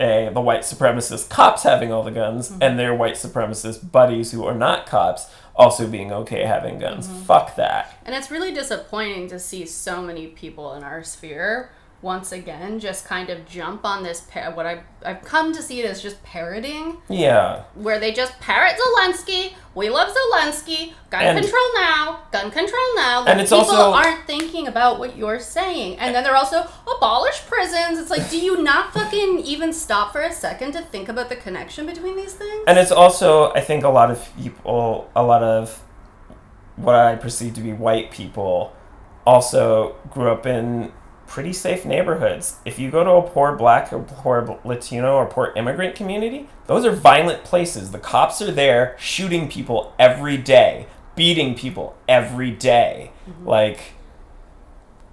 [SPEAKER 1] a the white supremacist cops having all the guns
[SPEAKER 2] Mm-hmm.
[SPEAKER 1] and their white supremacist buddies who are not cops also being okay having guns.
[SPEAKER 2] Mm-hmm.
[SPEAKER 1] Fuck that.
[SPEAKER 2] And it's really disappointing to see so many people in our sphere once again just kind of jump on this par- what I I've come to see it as just parroting
[SPEAKER 1] Yeah.
[SPEAKER 2] where they just parrot Zelensky, we love Zelensky, gun
[SPEAKER 1] And-
[SPEAKER 2] control now, gun control now.
[SPEAKER 1] And it's
[SPEAKER 2] people
[SPEAKER 1] also-
[SPEAKER 2] aren't thinking about what you're saying. And then they're also abolish prisons. It's like, do you not fucking even stop for a second to think about the connection between these things?
[SPEAKER 1] And it's also I think a lot of people a lot of what I perceive to be white people also grew up in pretty safe neighborhoods. If you go to a poor black or poor Latino or poor immigrant community, those are violent places. The cops are there shooting people every day, beating people every day. Mm-hmm. Like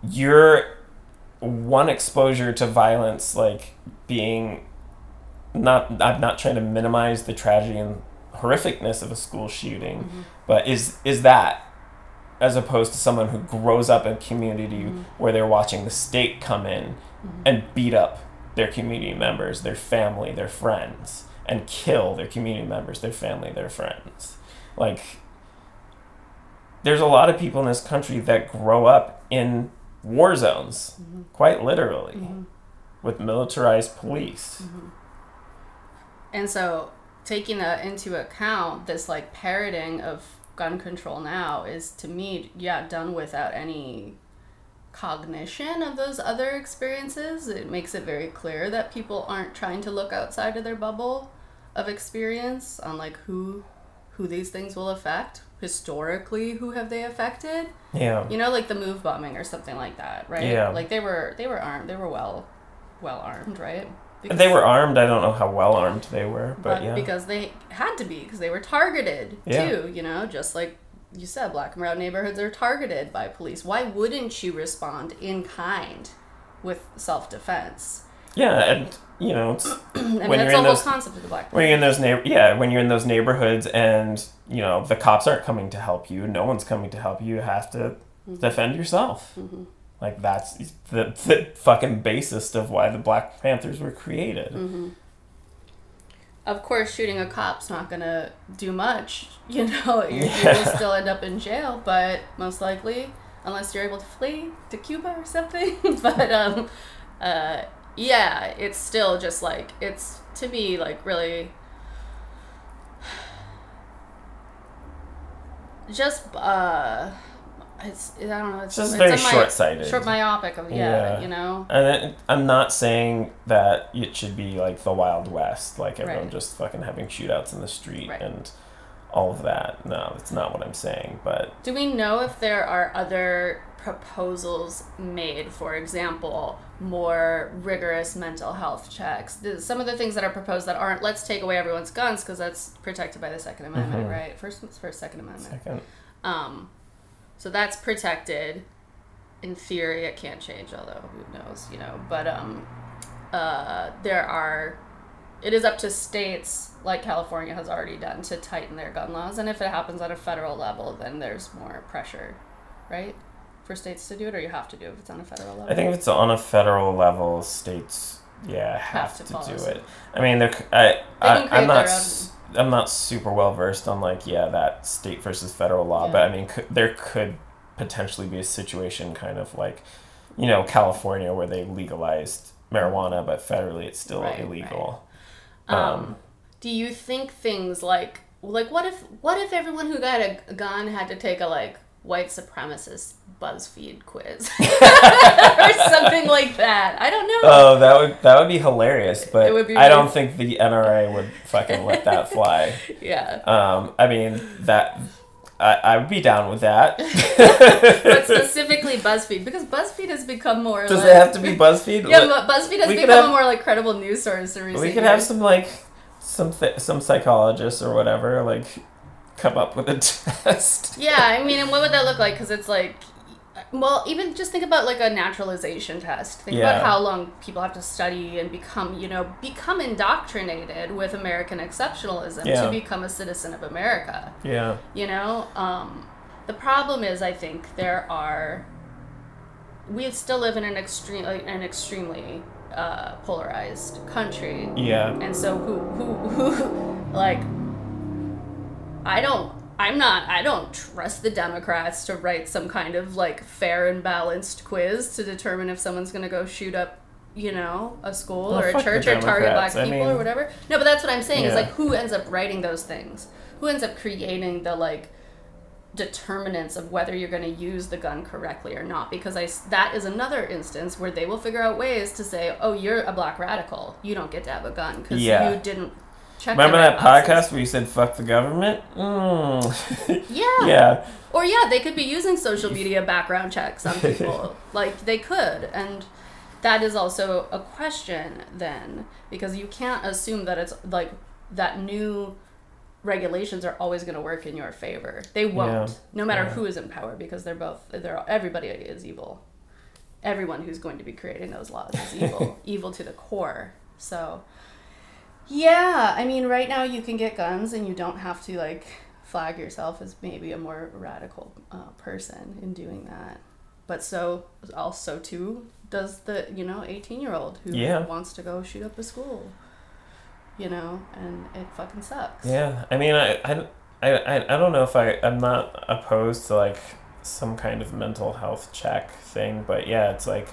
[SPEAKER 1] your one exposure to violence like being not I'm not trying to minimize the tragedy and horrificness of a school shooting, mm-hmm. but is is that as opposed to someone who grows up in a community mm-hmm. where they're watching the state come in mm-hmm. and beat up their community members, their family, their friends, and kill their community members, their family, their friends. Like there's a lot of people in this country that grow up in war zones, mm-hmm. quite literally, with militarized police.
[SPEAKER 2] And so, taking that into account, this like parroting of gun control now is to me, yeah, done without any cognition of those other experiences. It makes it very clear that people aren't trying to look outside of their bubble of experience on like who who these things will affect historically who have they affected
[SPEAKER 1] Yeah.
[SPEAKER 2] you know like the move bombing or something like that right
[SPEAKER 1] Yeah.
[SPEAKER 2] like they were they were armed they were well well armed right
[SPEAKER 1] They were armed. I don't know how well armed they were, but,
[SPEAKER 2] but
[SPEAKER 1] yeah.
[SPEAKER 2] because they had to be because they were targeted
[SPEAKER 1] Yeah.
[SPEAKER 2] too you know just like you said black and brown neighborhoods are targeted by police why wouldn't you respond in kind with self-defense
[SPEAKER 1] yeah, and you know, it's,
[SPEAKER 2] i mean
[SPEAKER 1] When you're in
[SPEAKER 2] whole
[SPEAKER 1] those-
[SPEAKER 2] concept of the black
[SPEAKER 1] when you're in those yeah, when you're in those neighborhoods and you know the cops aren't coming to help you, no one's coming to help you. You have to
[SPEAKER 2] Mm-hmm.
[SPEAKER 1] defend yourself. Like that's the, the fucking basis of why the Black Panthers were created.
[SPEAKER 2] Mm-hmm. of course shooting a cop's not gonna do much you know you,
[SPEAKER 1] Yeah.
[SPEAKER 2] still end up in jail but most likely unless you're able to flee to cuba or something but um uh yeah it's still just like it's to me like really just uh it's i don't know it's,
[SPEAKER 1] Just
[SPEAKER 2] it's
[SPEAKER 1] very short-sighted.
[SPEAKER 2] short myopic of yeah,
[SPEAKER 1] Yeah.
[SPEAKER 2] you know
[SPEAKER 1] And it, I'm not saying that it should be like the Wild West, like everyone
[SPEAKER 2] Right.
[SPEAKER 1] just fucking having shootouts in the street
[SPEAKER 2] Right.
[SPEAKER 1] and all of that. No, that's not what I'm saying. But
[SPEAKER 2] Do we know if there are other proposals made, for example, more rigorous mental health checks? Some of the things that are proposed that aren't let's take away everyone's guns because that's protected by the Second Amendment,
[SPEAKER 1] Mhm.
[SPEAKER 2] right? First, first Second Amendment.
[SPEAKER 1] second,
[SPEAKER 2] Um, so that's protected. In theory, it can't change, although who knows, you know. But um, uh, there are. It is up to states, like California has already done, to tighten their gun laws. And if it happens at a federal level, then there's more pressure, right, for states to do it, or you have to do it if it's on a federal level.
[SPEAKER 1] I think if it's on a federal level, states yeah have,
[SPEAKER 2] Have to
[SPEAKER 1] to, do it. I mean, they're, I, I, I'm not I'm not super well versed on like yeah that state versus federal law,
[SPEAKER 2] Yeah.
[SPEAKER 1] but I mean could, there could potentially be a situation kind of like you know California where they legalized marijuana, but federally it's still
[SPEAKER 2] Right,
[SPEAKER 1] illegal.
[SPEAKER 2] Um,
[SPEAKER 1] Um,
[SPEAKER 2] do you think things like like what if what if everyone who got a gun had to take a like white supremacist BuzzFeed quiz or something like that? I don't know.
[SPEAKER 1] Oh, that would that would be hilarious, but
[SPEAKER 2] It would be
[SPEAKER 1] I don't think the NRA would fucking let that fly.
[SPEAKER 2] yeah.
[SPEAKER 1] Um, I mean that I, I would be down with that.
[SPEAKER 2] But specifically BuzzFeed because BuzzFeed has become more
[SPEAKER 1] Does
[SPEAKER 2] like,
[SPEAKER 1] it have to be BuzzFeed?
[SPEAKER 2] Yeah, but BuzzFeed has
[SPEAKER 1] we
[SPEAKER 2] become
[SPEAKER 1] have-
[SPEAKER 2] a more like credible news source in recent
[SPEAKER 1] we could
[SPEAKER 2] years.
[SPEAKER 1] have some like some th- some psychologists or whatever like come up with a test.
[SPEAKER 2] Yeah, I mean, and what would that look like? Because it's like, well, even just think about like a naturalization test. Think
[SPEAKER 1] Yeah.
[SPEAKER 2] about how long people have to study and become, you know, become indoctrinated with American exceptionalism
[SPEAKER 1] Yeah.
[SPEAKER 2] to become a citizen of America.
[SPEAKER 1] Yeah.
[SPEAKER 2] You know, um, the problem is, I think there are. We still live in an extreme, like, an extremely uh, polarized country.
[SPEAKER 1] Yeah.
[SPEAKER 2] And so who who who like I don't I'm not I don't trust the Democrats to write some kind of like fair and balanced quiz to determine if someone's going to go shoot up you know, a school
[SPEAKER 1] Well,
[SPEAKER 2] or a church or target black
[SPEAKER 1] Democrats. I
[SPEAKER 2] people or whatever. No, but that's what I'm saying is like who ends up writing those things? Who ends up creating the like determinants of whether you're going to use the gun correctly or not because I s- that I that is another instance where they will figure out ways to say oh you're a black radical you don't get to have a gun because
[SPEAKER 1] Yeah.
[SPEAKER 2] you didn't check
[SPEAKER 1] Remember that
[SPEAKER 2] boxes."
[SPEAKER 1] podcast where you said "fuck the government"? Mm.
[SPEAKER 2] yeah
[SPEAKER 1] yeah.
[SPEAKER 2] or yeah they could be using social media background checks on people like they could and that is also a question then because you can't assume that it's like that new regulations are always going to work in your favor they won't
[SPEAKER 1] Yeah.
[SPEAKER 2] no matter
[SPEAKER 1] Yeah.
[SPEAKER 2] who is in power because they're both they're everybody is evil everyone who's going to be creating those laws is evil evil to the core so yeah i mean right now you can get guns and you don't have to like flag yourself as maybe a more radical uh, person in doing that. But so also too does the you know 18 year old who
[SPEAKER 1] Yeah.
[SPEAKER 2] wants to go shoot up a school you know and it fucking sucks.
[SPEAKER 1] Yeah, I mean, I, I, I, I don't know if I, I'm not opposed to like some kind of mental health check thing, but yeah, it's like,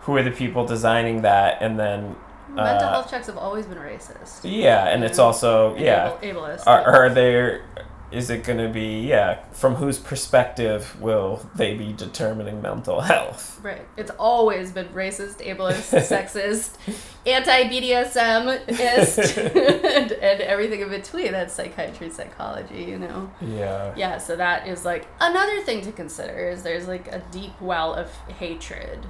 [SPEAKER 1] who are the people designing that, and then
[SPEAKER 2] mental
[SPEAKER 1] uh,
[SPEAKER 2] health checks have always been racist
[SPEAKER 1] yeah, and it's also
[SPEAKER 2] and
[SPEAKER 1] yeah,
[SPEAKER 2] able, ableist
[SPEAKER 1] are, are there, is it going to be yeah, from whose perspective will they be determining mental health?
[SPEAKER 2] Right. It's always been racist, ableist, sexist, anti BDSMist, and, and everything in between. That's psychiatry, psychology, you know?
[SPEAKER 1] Yeah,
[SPEAKER 2] Yeah, so that is like another thing to consider is there's like a deep well of hatred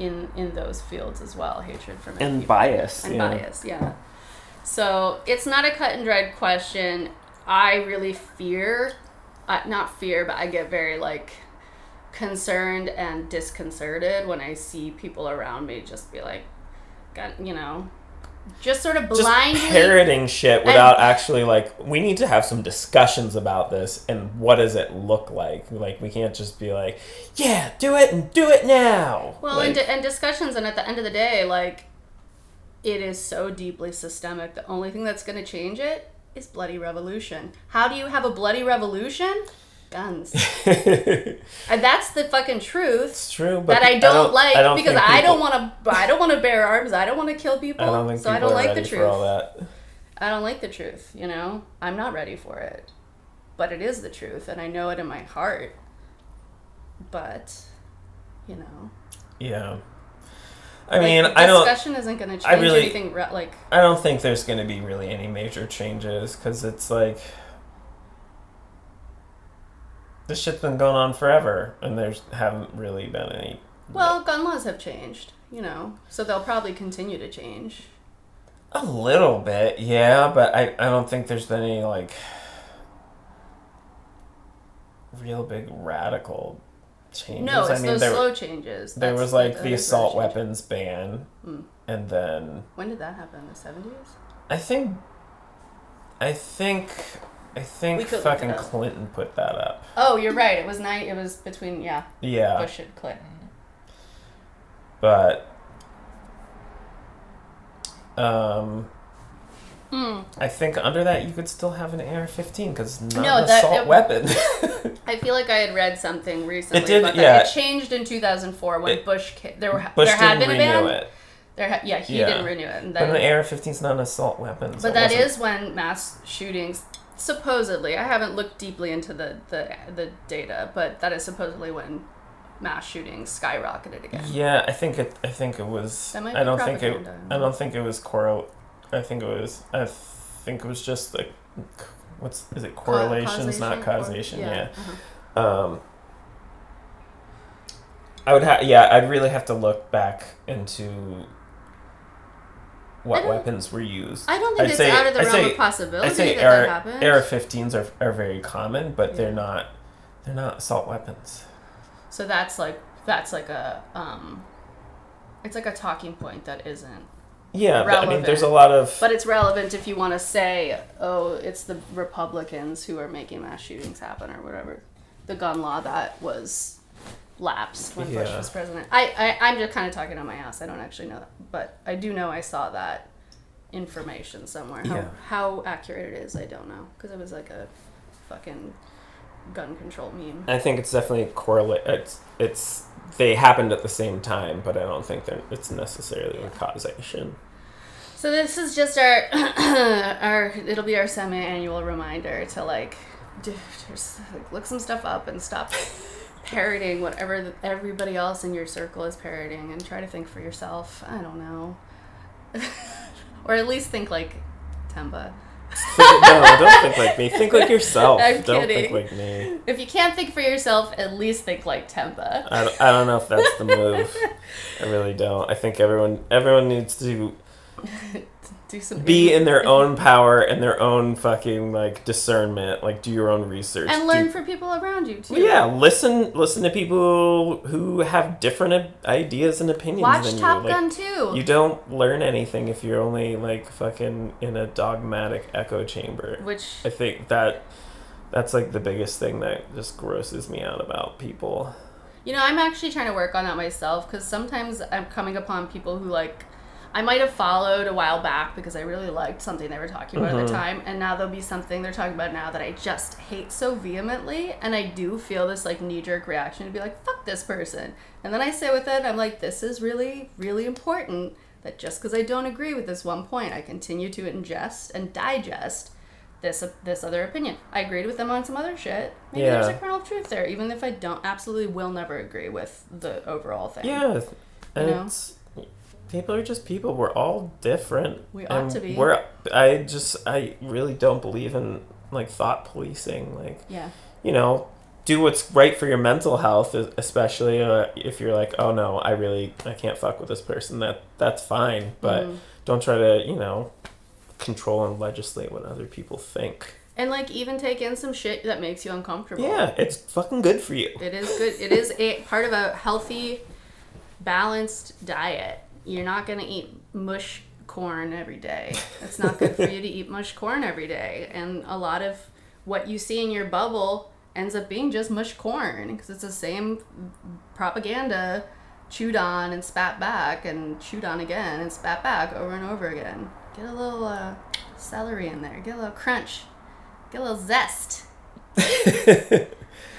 [SPEAKER 2] in in those fields as well. Hatred for many
[SPEAKER 1] and
[SPEAKER 2] people.
[SPEAKER 1] bias.
[SPEAKER 2] and
[SPEAKER 1] yeah.
[SPEAKER 2] bias, yeah. So it's not a cut and dried question. I really fear, uh, not fear, but I get very like concerned and disconcerted when I see people around me just be like, got you know, just sort of
[SPEAKER 1] Just parroting shit without actually like we need to have some discussions about this and what does it look like like we can't just be like yeah do it and do it now
[SPEAKER 2] well,
[SPEAKER 1] like,
[SPEAKER 2] and, and discussions, and at the end of the day, like, it is so deeply systemic. The only thing that's going to change it is bloody revolution. How do you have a bloody revolution? Guns. And that's the fucking truth.
[SPEAKER 1] it's true but
[SPEAKER 2] that I don't, like
[SPEAKER 1] I don't
[SPEAKER 2] because
[SPEAKER 1] think
[SPEAKER 2] I don't want to. I don't want to bear arms. I don't want to kill people.
[SPEAKER 1] I don't
[SPEAKER 2] so
[SPEAKER 1] people
[SPEAKER 2] I don't like the truth. I don't like the truth. You know, I'm not ready for it, but it is the truth, and I know it in my heart. But, you know,
[SPEAKER 1] yeah I
[SPEAKER 2] like,
[SPEAKER 1] mean I don't
[SPEAKER 2] Discussion isn't going to
[SPEAKER 1] I
[SPEAKER 2] change
[SPEAKER 1] really-
[SPEAKER 2] anything. Like,
[SPEAKER 1] I don't think there's going to be really any major changes because it's like this shit's been going on forever and there's haven't really been any
[SPEAKER 2] well, gun laws have changed. You know, so they'll probably continue to change.
[SPEAKER 1] A little bit, yeah, but I, I don't think there's been any like real big radical changes.
[SPEAKER 2] No, it's
[SPEAKER 1] I mean
[SPEAKER 2] those
[SPEAKER 1] there
[SPEAKER 2] slow changes.
[SPEAKER 1] there
[SPEAKER 2] That's
[SPEAKER 1] was like
[SPEAKER 2] the
[SPEAKER 1] the assault weapons ban,
[SPEAKER 2] Hmm.
[SPEAKER 1] and then
[SPEAKER 2] When did that happen? The seventies.
[SPEAKER 1] I think I think I think fucking. Clinton put that up.
[SPEAKER 2] Oh, you're right. It was night. It was between yeah,
[SPEAKER 1] Yeah,
[SPEAKER 2] Bush and Clinton.
[SPEAKER 1] but um.
[SPEAKER 2] Mm.
[SPEAKER 1] I think under that you could still have an AR-15 because it's not
[SPEAKER 2] No,
[SPEAKER 1] an
[SPEAKER 2] that-
[SPEAKER 1] assault
[SPEAKER 2] it-
[SPEAKER 1] weapon.
[SPEAKER 2] I feel like I had read something recently It
[SPEAKER 1] did,
[SPEAKER 2] about
[SPEAKER 1] yeah.
[SPEAKER 2] that. It changed in 2004 when
[SPEAKER 1] It-
[SPEAKER 2] Bush there were
[SPEAKER 1] Bush
[SPEAKER 2] there had
[SPEAKER 1] didn't
[SPEAKER 2] been a
[SPEAKER 1] renew
[SPEAKER 2] ban.
[SPEAKER 1] it.
[SPEAKER 2] There, ha- yeah, he
[SPEAKER 1] Yeah.
[SPEAKER 2] didn't renew it, and
[SPEAKER 1] But an AR-15 is not an assault weapon. so
[SPEAKER 2] But that is when mass shootings supposedly. I haven't looked deeply into the the the data, but that is supposedly when mass shootings skyrocketed again.
[SPEAKER 1] Yeah, I think it. I think it was.
[SPEAKER 2] That might
[SPEAKER 1] I don't think it. I don't think it was correl. I think it was. I think it was just like, what's is it? Correlations, not causation. Yeah.
[SPEAKER 2] uh-huh.
[SPEAKER 1] Um. I would have. Yeah, I'd really have to look back into what weapons were used.
[SPEAKER 2] I don't think
[SPEAKER 1] I'd
[SPEAKER 2] it's
[SPEAKER 1] say-
[SPEAKER 2] out of the
[SPEAKER 1] I'd
[SPEAKER 2] realm
[SPEAKER 1] say-
[SPEAKER 2] of possibility
[SPEAKER 1] I'd say
[SPEAKER 2] that
[SPEAKER 1] AR,
[SPEAKER 2] that happened.
[SPEAKER 1] AR-15s are, are very common, but they're not. They're not assault weapons.
[SPEAKER 2] so that's like that's like a um, it's like a talking point that isn't.
[SPEAKER 1] Yeah, but I mean, there's a lot of.
[SPEAKER 2] But it's relevant if you want to say, oh, it's the Republicans who are making mass shootings happen or whatever. The gun law that was lapsed when Bush
[SPEAKER 1] Yeah.
[SPEAKER 2] was president. I, I, I'm just kind of talking on my ass. I don't actually know that. But I do know I saw that information somewhere. How,
[SPEAKER 1] Yeah.
[SPEAKER 2] how accurate it is, I don't know. Because it was like a fucking gun control meme.
[SPEAKER 1] I think it's definitely correlate. It's it's they happened at the same time, but I don't think that it's necessarily a causation.
[SPEAKER 2] So this is just our our it'll be our semi-annual reminder to like, do, just, like look some stuff up and stop parroting whatever the, everybody else in your circle is parroting and try to think for yourself. I don't know, or at least think like Temba.
[SPEAKER 1] no, don't think like me. Think like yourself.
[SPEAKER 2] I'm
[SPEAKER 1] don't think like me.
[SPEAKER 2] If you can't think for yourself, at least think like Temba.
[SPEAKER 1] I don't, I don't know if that's the move. I really don't. I think everyone everyone needs to
[SPEAKER 2] Do some
[SPEAKER 1] be in their own power and their own fucking like discernment. Like do your own research.
[SPEAKER 2] and
[SPEAKER 1] Do-
[SPEAKER 2] learn from people around you too.
[SPEAKER 1] Well, yeah, listen listen to people who have different ideas and opinions
[SPEAKER 2] Watch
[SPEAKER 1] than
[SPEAKER 2] Top
[SPEAKER 1] you. Like,
[SPEAKER 2] Gun too.
[SPEAKER 1] You don't learn anything if you're only like fucking in a dogmatic echo chamber.
[SPEAKER 2] which
[SPEAKER 1] I think that that's like the biggest thing that just grosses me out about people.
[SPEAKER 2] You know, I'm actually trying to work on that myself because sometimes I'm coming upon people who like I might have followed a while back because I really liked something they were talking about at the mm-hmm. time, and now there'll be something they're talking about now that I just hate so vehemently, and I do feel this like knee jerk reaction to be like, "Fuck this person," and then I sit with it. I'm like, "This is really, really important." That just because I don't agree with this one point, I continue to ingest and digest this uh, this other opinion. I agreed with them on some other shit. Maybe there's a kernel of truth there, even if I don't absolutely will never agree with the overall thing.
[SPEAKER 1] Yeah, and
[SPEAKER 2] You know?
[SPEAKER 1] it's people are just people. We're all different.
[SPEAKER 2] We ought
[SPEAKER 1] and
[SPEAKER 2] to be.
[SPEAKER 1] We're. I just. I really don't believe in like thought policing. Like
[SPEAKER 2] Yeah.
[SPEAKER 1] you know, do what's right for your mental health, especially uh, if you're like, oh no, I really I can't fuck with this person. That that's fine, but
[SPEAKER 2] Mhm.
[SPEAKER 1] don't try to you know control and legislate what other people think.
[SPEAKER 2] And like even take in some shit that makes you uncomfortable.
[SPEAKER 1] Yeah, it's fucking good for you.
[SPEAKER 2] It is good. It is a part of a healthy, balanced diet. You're not gonna eat mush corn every day. It's not good for you to eat mush corn every day. And a lot of what you see in your bubble ends up being just mush corn because it's the same propaganda chewed on and spat back and chewed on again and spat back over and over again. Get a little uh, celery in there. Get a little crunch. Get a little zest.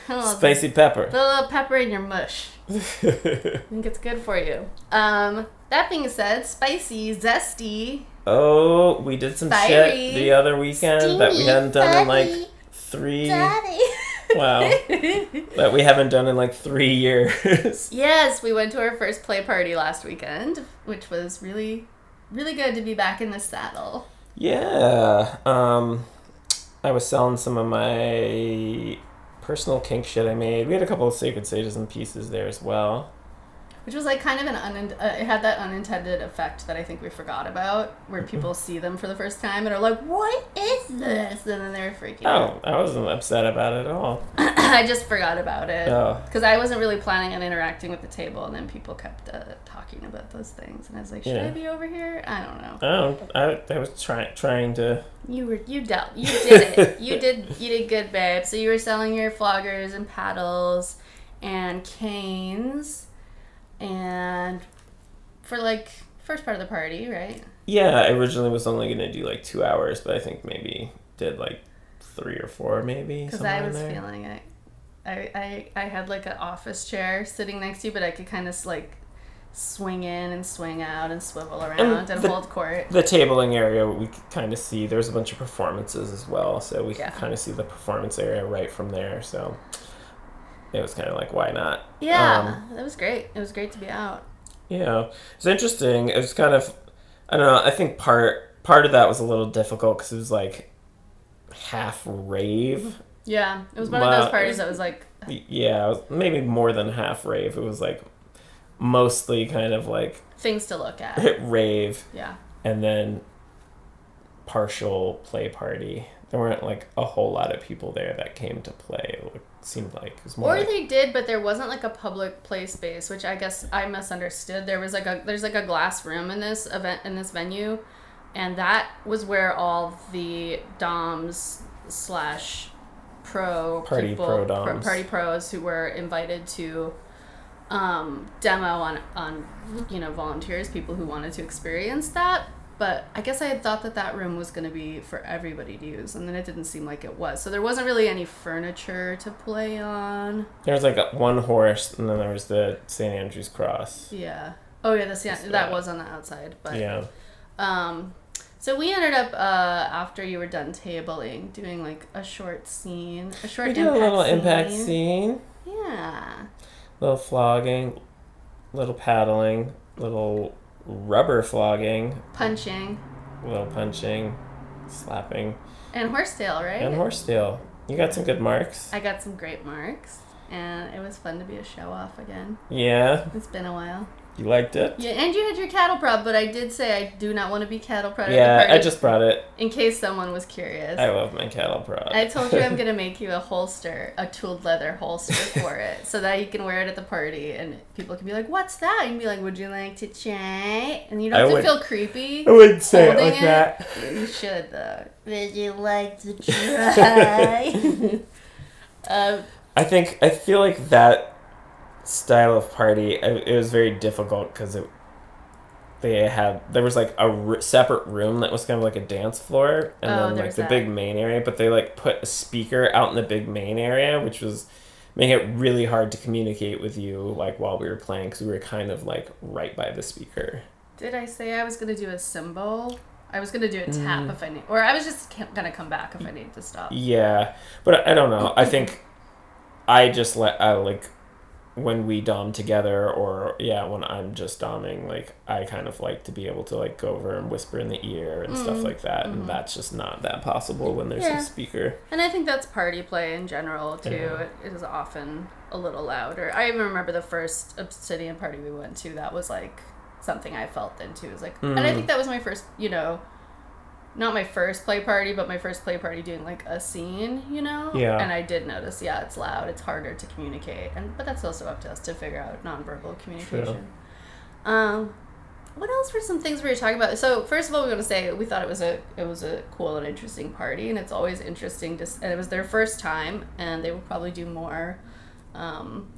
[SPEAKER 2] A little
[SPEAKER 1] Spicy pepper.
[SPEAKER 2] Put a little pepper in your mush. I think it's good for you. Um, that being said, spicy, zesty,
[SPEAKER 1] oh, we did some
[SPEAKER 2] Fiery,
[SPEAKER 1] shit the other weekend that we hadn't done in like three.
[SPEAKER 2] daddy.
[SPEAKER 1] Wow, that we haven't done in like three years.
[SPEAKER 2] yes, we went to our first play party last weekend, which was really, really good to be back in the saddle.
[SPEAKER 1] Yeah. Um, I was selling some of my personal kink shit I made. We had a couple of sacred sages and pieces there as well.
[SPEAKER 2] Which was like kind of an un- uh, it had that unintended effect that I think we forgot about, where people see them for the first time and are like, "What is this?" and then they're freaking out.
[SPEAKER 1] Oh, I wasn't upset about it at all.
[SPEAKER 2] I just forgot about it.
[SPEAKER 1] Oh.
[SPEAKER 2] Because I wasn't really planning on interacting with the table, and then people kept uh, talking about those things, and I was like, "Should I be over here?" I don't know.
[SPEAKER 1] Oh. I, I was trying trying to.
[SPEAKER 2] You were you dealt you did it. you did you did good, babe. So you were selling your floggers and paddles, and canes, and for like first part of the party, right?
[SPEAKER 1] Yeah, I originally was only gonna do like two hours, but I think maybe did like three or four, maybe.
[SPEAKER 2] Because I was feeling it. I, I I had like an office chair sitting next to you, but I could kind of like swing in and swing out and swivel around
[SPEAKER 1] And
[SPEAKER 2] and,
[SPEAKER 1] the-
[SPEAKER 2] hold court.
[SPEAKER 1] The tabling area, we kind of see. There's a bunch of performances as well, so we
[SPEAKER 2] Yeah.
[SPEAKER 1] could kind of see the performance area right from there. So it was kind of like, why not?
[SPEAKER 2] Yeah,
[SPEAKER 1] Um,
[SPEAKER 2] that was great. It was great to be out.
[SPEAKER 1] Yeah, it's interesting. It was kind of, I don't know. I think part part of that was a little difficult because it was like half rave.
[SPEAKER 2] Yeah, it was one of those parties that was like,
[SPEAKER 1] Yeah, was maybe more than half rave. It was like mostly kind of like
[SPEAKER 2] things to look at.
[SPEAKER 1] rave
[SPEAKER 2] Yeah.
[SPEAKER 1] and then partial play party. There weren't like a whole lot of people there that came to play. It seemed like it was more
[SPEAKER 2] Or
[SPEAKER 1] like,
[SPEAKER 2] they did, but there wasn't like a public play space, which I guess I misunderstood. There was like a there's like a glass room in this event in this venue, and that was where all the DOMs slash pro
[SPEAKER 1] Party
[SPEAKER 2] people,
[SPEAKER 1] pro doms.
[SPEAKER 2] party pros who were invited to um, demo on on you know volunteers, people who wanted to experience that. But I guess I had thought that that room was going to be for everybody to use, and then it didn't seem like it was. So there wasn't really any furniture to play on.
[SPEAKER 1] there was like a, one horse and then there was the St. Andrew's cross.
[SPEAKER 2] Yeah. Oh yeah, that's yeah, that
[SPEAKER 1] that.
[SPEAKER 2] was on the outside, but
[SPEAKER 1] Yeah.
[SPEAKER 2] um, so we ended up uh after you were done tabling doing like a short scene, a short
[SPEAKER 1] We did a little
[SPEAKER 2] scene.
[SPEAKER 1] impact scene,
[SPEAKER 2] Yeah.
[SPEAKER 1] little flogging, little paddling, little rubber flogging,
[SPEAKER 2] Punching a
[SPEAKER 1] little punching, slapping,
[SPEAKER 2] and horsetail, right?
[SPEAKER 1] and horsetail. You got some good marks.
[SPEAKER 2] I got some great marks, and it was fun to be a show off again.
[SPEAKER 1] Yeah,
[SPEAKER 2] It's been a while.
[SPEAKER 1] You liked it.
[SPEAKER 2] Yeah, and you had your cattle prod, but I did say I do not want to be cattle prod at the
[SPEAKER 1] Yeah,
[SPEAKER 2] party,
[SPEAKER 1] I just brought it.
[SPEAKER 2] in case someone was curious.
[SPEAKER 1] I love my cattle prod.
[SPEAKER 2] I told you I'm gonna make you a holster, a tooled leather holster for it, so that you can wear it at the party, and people can be like, "What's that?" And be like, "Would you like to try?" And you don't
[SPEAKER 1] I
[SPEAKER 2] have to
[SPEAKER 1] would-
[SPEAKER 2] feel creepy.
[SPEAKER 1] I wouldn't say it like
[SPEAKER 2] it?
[SPEAKER 1] that.
[SPEAKER 2] You should though. Would you like to try? um,
[SPEAKER 1] I think I feel like that style of party. It was very difficult because it. They had there was like a r- separate room that was kind of like a dance floor, and
[SPEAKER 2] Oh,
[SPEAKER 1] then like the
[SPEAKER 2] that.
[SPEAKER 1] big main area. But they like put a speaker out in the big main area, which was making it really hard to communicate with you like while we were playing because we were kind of like right by the speaker.
[SPEAKER 2] did I say I was gonna do a symbol? I was gonna do a tap
[SPEAKER 1] Mm.
[SPEAKER 2] if I need, or I was just gonna come back if I need to stop.
[SPEAKER 1] Yeah, but I don't know. I think I just let I like when we dom together, or yeah, when I'm just doming, like I kind of like to be able to like go over and whisper in the ear and stuff
[SPEAKER 2] Mm,
[SPEAKER 1] like that,
[SPEAKER 2] mhm.
[SPEAKER 1] and that's just not that possible when there's
[SPEAKER 2] Yeah.
[SPEAKER 1] a speaker.
[SPEAKER 2] And I think that's party play in general too.
[SPEAKER 1] Yeah.
[SPEAKER 2] It is often a little louder. I even remember the first Obsidian party we went to. That was like something I felt into. It was like, and I
[SPEAKER 1] Mhm.
[SPEAKER 2] think that was my first, you know, not my first play party, but my first play party doing like a scene, you know.
[SPEAKER 1] Yeah.
[SPEAKER 2] And I did notice, yeah, it's loud. It's harder to communicate, and but that's also up to us to figure out nonverbal communication. True. Um. What else were some things we were talking about? So first of all, we want to say we thought it was a it was a cool and interesting party, and it's always interesting to. And it was their first time, and they will probably do more. Um,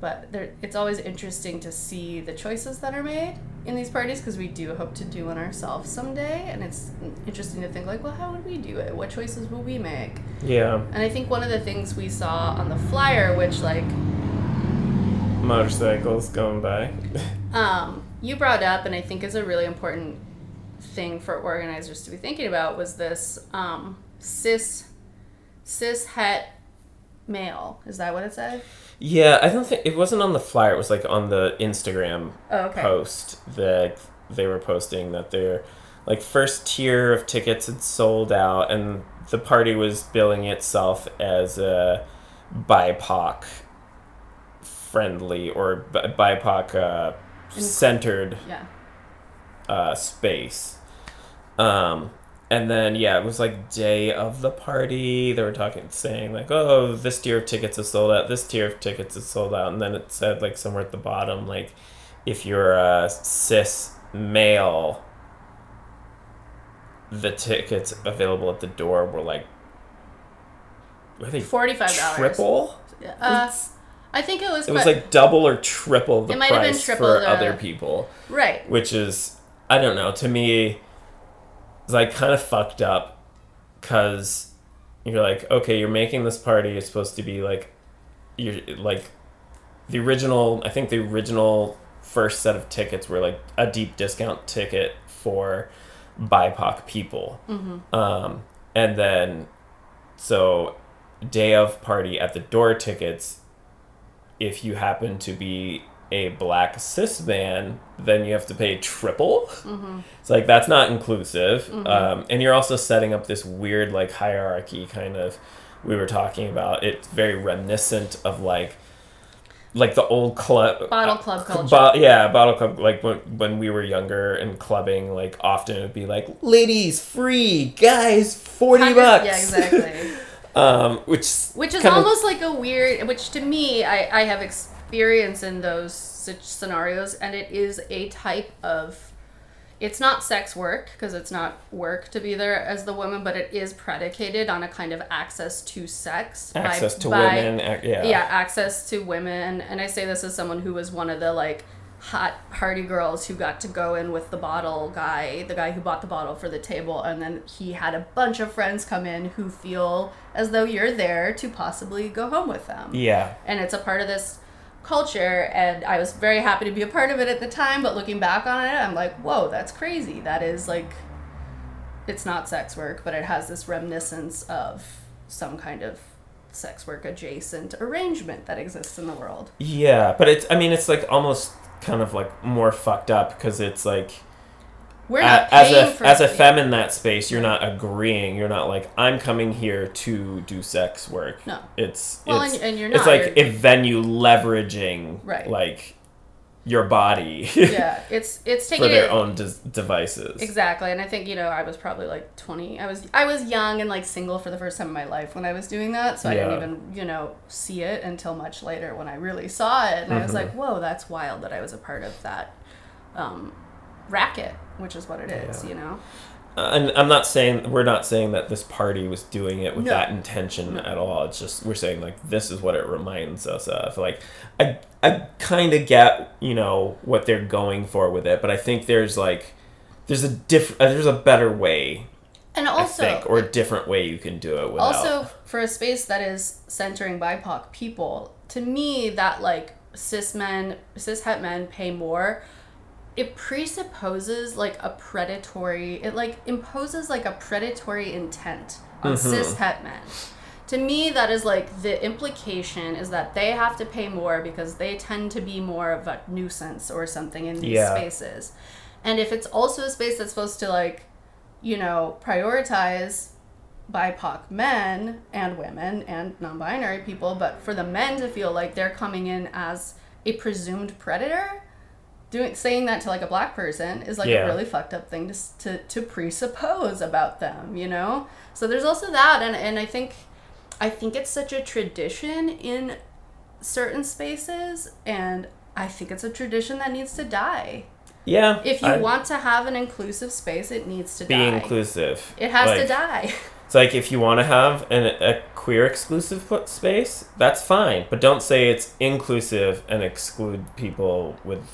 [SPEAKER 2] but there, it's always interesting to see the choices that are made in these parties because we do hope to do one ourselves someday, and it's interesting to think like, well, how would we do it? What choices will we make?
[SPEAKER 1] Yeah,
[SPEAKER 2] And I think one of the things we saw on the flyer, which like
[SPEAKER 1] motorcycles going by.
[SPEAKER 2] um, you brought up, and I think is a really important thing for organizers to be thinking about, was this um, cis cis het male. Is that what it said?
[SPEAKER 1] Yeah, I don't think it wasn't on the flyer. It was like on the Instagram
[SPEAKER 2] Oh, okay.
[SPEAKER 1] post that they were posting that their like first tier of tickets had sold out and the party was billing itself as a BIPOC friendly or BIPOC uh, centered
[SPEAKER 2] Yeah.
[SPEAKER 1] uh, space. Um, and then yeah, it was like day of the party. They were talking, saying like, "Oh, this tier of tickets is sold out. This tier of tickets is sold out." And then it said like somewhere at the bottom, like, if you're a cis male, the tickets available at the door were like, were they
[SPEAKER 2] Forty five dollars.
[SPEAKER 1] triple?
[SPEAKER 2] Uh, I think it was.
[SPEAKER 1] It was like double or triple the
[SPEAKER 2] It might have been
[SPEAKER 1] price
[SPEAKER 2] triple
[SPEAKER 1] for
[SPEAKER 2] the-
[SPEAKER 1] other people
[SPEAKER 2] right.
[SPEAKER 1] which is I don't know to me it's like kind of fucked up because you're like okay you're making this party it's supposed to be like you're like the original I think the original first set of tickets were like a deep discount ticket for BIPOC people. Um, and then, so day of party at the door tickets, if you happen to be a black cis man, then you have to pay triple. It's like that's not inclusive. Um, and you're also setting up this weird like hierarchy kind of we were talking about. It's very reminiscent of like like the old club
[SPEAKER 2] Bottle club culture.
[SPEAKER 1] Bo- yeah, bottle club. Like when when we were younger and clubbing, like often it would be like ladies free, guys forty bucks.
[SPEAKER 2] Yeah, exactly.
[SPEAKER 1] Um, which
[SPEAKER 2] which is almost like a weird which to me I, I have experience in those such scenarios and it is a type of it's not sex work because it's not work to be there as the woman but it is predicated on a kind of access to sex by-
[SPEAKER 1] access to
[SPEAKER 2] by-
[SPEAKER 1] women. Yeah,
[SPEAKER 2] yeah access to women and i say this as someone who was one of the like hot party girls who got to go in with the bottle guy the guy who bought the bottle for the table and then he had a bunch of friends come in who feel as though you're there to possibly go home with them
[SPEAKER 1] yeah,
[SPEAKER 2] and it's a part of this culture and i was very happy to be a part of it at the time but looking back on it i'm like whoa that's crazy that is like it's not sex work but it has this reminiscence of some kind of sex work adjacent arrangement that exists in the world
[SPEAKER 1] yeah. But it's I mean it's like almost kind of like more fucked up because it's like
[SPEAKER 2] we're not
[SPEAKER 1] as a as a femme in that space, you're not agreeing. You're not like I'm coming here to do sex work.
[SPEAKER 2] No.
[SPEAKER 1] it's
[SPEAKER 2] Well,
[SPEAKER 1] it's,
[SPEAKER 2] and- and you're
[SPEAKER 1] it's like
[SPEAKER 2] you're-
[SPEAKER 1] a venue leveraging
[SPEAKER 2] Right.
[SPEAKER 1] like your body
[SPEAKER 2] yeah it's it's taking
[SPEAKER 1] for their
[SPEAKER 2] it
[SPEAKER 1] own des- devices.
[SPEAKER 2] Exactly, and I think you know I was probably like twenty. I was I was young and like single for the first time in my life when I was doing that, so I didn't even you know see it until much later when I really saw it, and I was
[SPEAKER 1] Mm-hmm.
[SPEAKER 2] like, whoa, that's wild that I was a part of that um, racket, which is what it is,
[SPEAKER 1] Yeah.
[SPEAKER 2] you know.
[SPEAKER 1] Uh, and I'm not saying we're not saying that this party was doing it with
[SPEAKER 2] No.
[SPEAKER 1] that intention
[SPEAKER 2] No.
[SPEAKER 1] at all. It's just we're saying like this is what it reminds us of. Like I I kind of get you know what they're going for with it, but I think there's like there's a diff uh, there's a better way
[SPEAKER 2] And
[SPEAKER 1] I
[SPEAKER 2] also,
[SPEAKER 1] think or a different way you can do it without.
[SPEAKER 2] also for a space that is centering BIPOC people, to me that like cis men, cis het men pay more. It presupposes like a predatory. It like imposes like a predatory intent on mm-hmm. cis het men. To me, that is like the implication is that they have to pay more because they tend to be more of a nuisance or something in these
[SPEAKER 1] Yeah.
[SPEAKER 2] spaces. And if it's also a space that's supposed to like, you know, prioritize BIPOC men and women and non binary people, but for the men to feel like they're coming in as a presumed predator, doing saying that to like a black person is like
[SPEAKER 1] Yeah.
[SPEAKER 2] a really fucked up thing to, to, to presuppose about them, you know? So there's also that, and, and I think I think it's such a tradition in certain spaces, and I think it's a tradition that needs to die.
[SPEAKER 1] yeah,
[SPEAKER 2] If you
[SPEAKER 1] I-
[SPEAKER 2] want to have an inclusive space, it needs to
[SPEAKER 1] be
[SPEAKER 2] die.
[SPEAKER 1] inclusive,
[SPEAKER 2] It has to die.
[SPEAKER 1] It's like if you want to have an, a queer exclusive space, that's fine, but don't say it's inclusive and exclude people with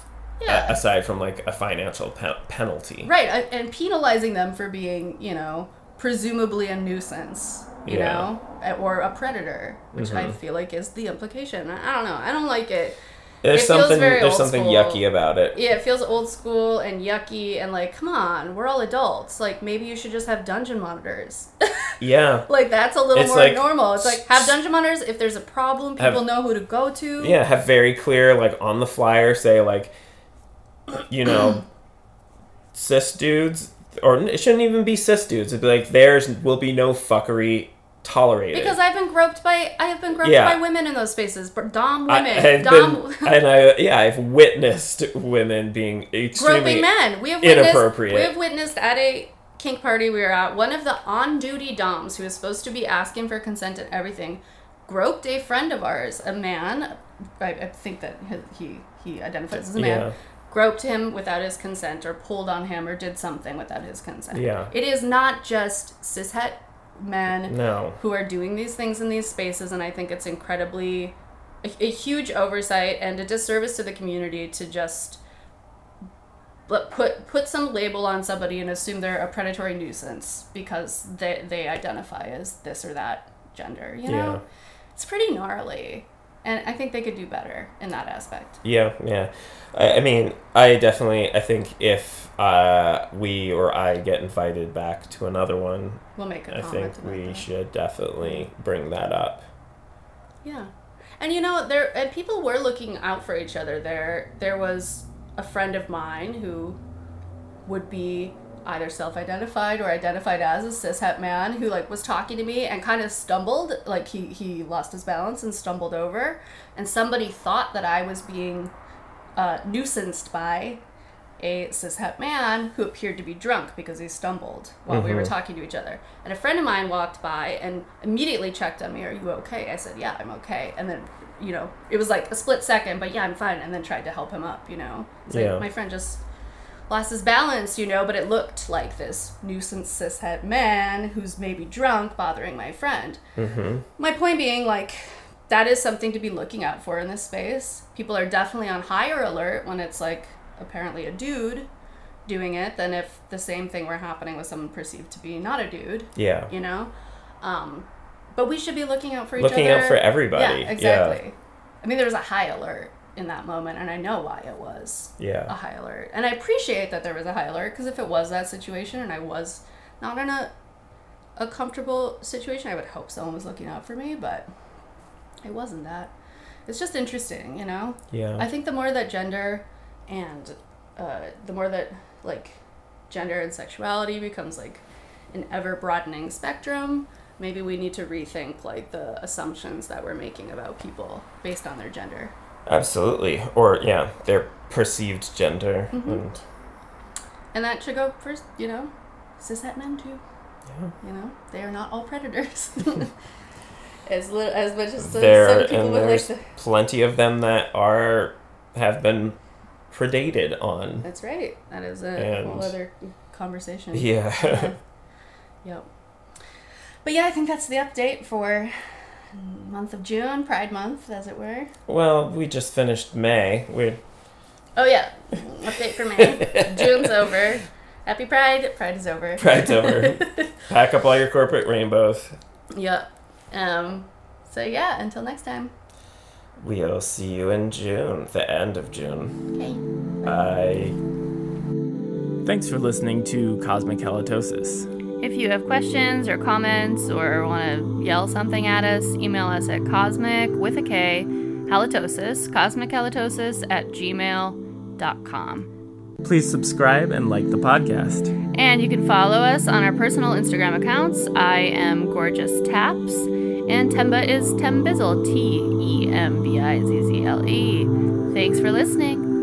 [SPEAKER 2] Yeah.
[SPEAKER 1] a- aside from like a financial pe- penalty.
[SPEAKER 2] Right, and- penalizing them for being, you know, presumably a nuisance, you
[SPEAKER 1] Yeah.
[SPEAKER 2] know, or a predator, which I
[SPEAKER 1] Mhm.
[SPEAKER 2] feel like is the implication. I don't know. I don't like it.
[SPEAKER 1] There's
[SPEAKER 2] It feels
[SPEAKER 1] something there's something
[SPEAKER 2] school.
[SPEAKER 1] yucky about it.
[SPEAKER 2] Yeah, it feels old school and yucky, and like, come on, we're all adults. Like, maybe you should just have dungeon monitors.
[SPEAKER 1] Yeah.
[SPEAKER 2] like, that's a little
[SPEAKER 1] It's
[SPEAKER 2] more
[SPEAKER 1] like-
[SPEAKER 2] normal. It's like have dungeon monitors. If there's a problem,
[SPEAKER 1] Have-
[SPEAKER 2] people know who to go to.
[SPEAKER 1] Yeah, have very clear like on the flyer say like you know cis dudes or it shouldn't even be cis dudes. It'd be like there's will be no fuckery tolerated.
[SPEAKER 2] Because I've been groped by I have been groped
[SPEAKER 1] Yeah.
[SPEAKER 2] by women in those spaces, but dom
[SPEAKER 1] I,
[SPEAKER 2] women,
[SPEAKER 1] have
[SPEAKER 2] dom
[SPEAKER 1] been, and I yeah I've witnessed women being extremely
[SPEAKER 2] groping men. We have witnessed,
[SPEAKER 1] inappropriate.
[SPEAKER 2] We have witnessed at a kink party we were at. One of the on-duty doms, who was supposed to be asking for consent and everything, groped a friend of ours, a man. I, I think that he he identifies as a man.
[SPEAKER 1] Yeah.
[SPEAKER 2] Groped him without his consent, or pulled on him, or did something without his consent.
[SPEAKER 1] Yeah.
[SPEAKER 2] It is not just cishet men
[SPEAKER 1] No.
[SPEAKER 2] who are doing these things in these spaces and i think it's incredibly a, a huge oversight and a disservice to the community to just put put some label on somebody and assume they're a predatory nuisance because they they identify as this or that gender you know
[SPEAKER 1] Yeah.
[SPEAKER 2] it's pretty gnarly and I think they could do better in that aspect.
[SPEAKER 1] Yeah, yeah. I, I mean, I definitely. I think if uh, we or I get invited back to another one,
[SPEAKER 2] We'll make a
[SPEAKER 1] I think we
[SPEAKER 2] that.
[SPEAKER 1] should definitely bring that up.
[SPEAKER 2] Yeah, and you know there and people were looking out for each other. There there was a friend of mine who would be either self-identified or identified as a cishet man who like was talking to me and kind of stumbled like he he lost his balance and stumbled over and somebody thought that i was being uh, nuisanced by a cishet man who appeared to be drunk because he stumbled while we were
[SPEAKER 1] Mhm.
[SPEAKER 2] talking to each other. And a friend of mine walked by and immediately checked on me, Are you okay? I said, Yeah, I'm okay. And then, you know, it was like a split second, but yeah, I'm fine. And then tried to help him up, you know. It's
[SPEAKER 1] Yeah.
[SPEAKER 2] like my friend just lost his balance, you know, but it looked like this nuisance cishet man who's maybe drunk bothering my friend.
[SPEAKER 1] Mm-hmm.
[SPEAKER 2] My point being, like, that is something to be looking out for in this space. People are definitely on higher alert when it's like apparently a dude doing it than if the same thing were happening with someone perceived to be not a dude,
[SPEAKER 1] Yeah.
[SPEAKER 2] you know? Um, but we should be looking out for each
[SPEAKER 1] Looking
[SPEAKER 2] other.
[SPEAKER 1] Looking out for everybody.
[SPEAKER 2] Yeah, exactly. I mean, there was a high alert in that moment, and I know why it was
[SPEAKER 1] Yeah.
[SPEAKER 2] a high alert. And I appreciate that there was a high alert because if it was that situation and I was not in a a comfortable situation, I would hope someone was looking out for me, but it wasn't that. It's just interesting, you know?
[SPEAKER 1] Yeah.
[SPEAKER 2] I think the more that gender and uh, the more that like gender and sexuality becomes like an ever broadening spectrum, maybe we need to rethink like the assumptions that we're making about people based on their gender.
[SPEAKER 1] Absolutely. Or yeah, their perceived gender
[SPEAKER 2] Mhm.
[SPEAKER 1] and
[SPEAKER 2] And that should go for, you know, cishet men too.
[SPEAKER 1] yeah.
[SPEAKER 2] You know, they are not all predators. as little, as much as some,
[SPEAKER 1] there
[SPEAKER 2] some people
[SPEAKER 1] and
[SPEAKER 2] would like
[SPEAKER 1] there's
[SPEAKER 2] to.
[SPEAKER 1] plenty of them that are have been predated on.
[SPEAKER 2] That's right. That is a
[SPEAKER 1] And-
[SPEAKER 2] whole other conversation.
[SPEAKER 1] Yeah.
[SPEAKER 2] Yep. But yeah, I think that's the update for month of June, Pride Month, as it were.
[SPEAKER 1] well, we just finished May. We
[SPEAKER 2] Oh yeah, update for May. June's over. Happy Pride. Pride is over.
[SPEAKER 1] Pride's over. Pack up all your corporate rainbows.
[SPEAKER 2] Yep. Um. So yeah, until next time.
[SPEAKER 1] We'll see you in June, the end of June.
[SPEAKER 2] Okay.
[SPEAKER 1] Bye. Thanks for listening to Cosmic Halitosis.
[SPEAKER 2] If you have questions or comments or want to yell something at us, email us at cosmic with a K halitosis, cosmic halitosis at gmail.com.
[SPEAKER 1] Please subscribe and like the podcast.
[SPEAKER 2] And you can follow us on our personal Instagram accounts. I am Gorgeous Taps, and Temba is Tembizzle, T E M B I Z Z L E. Thanks for listening.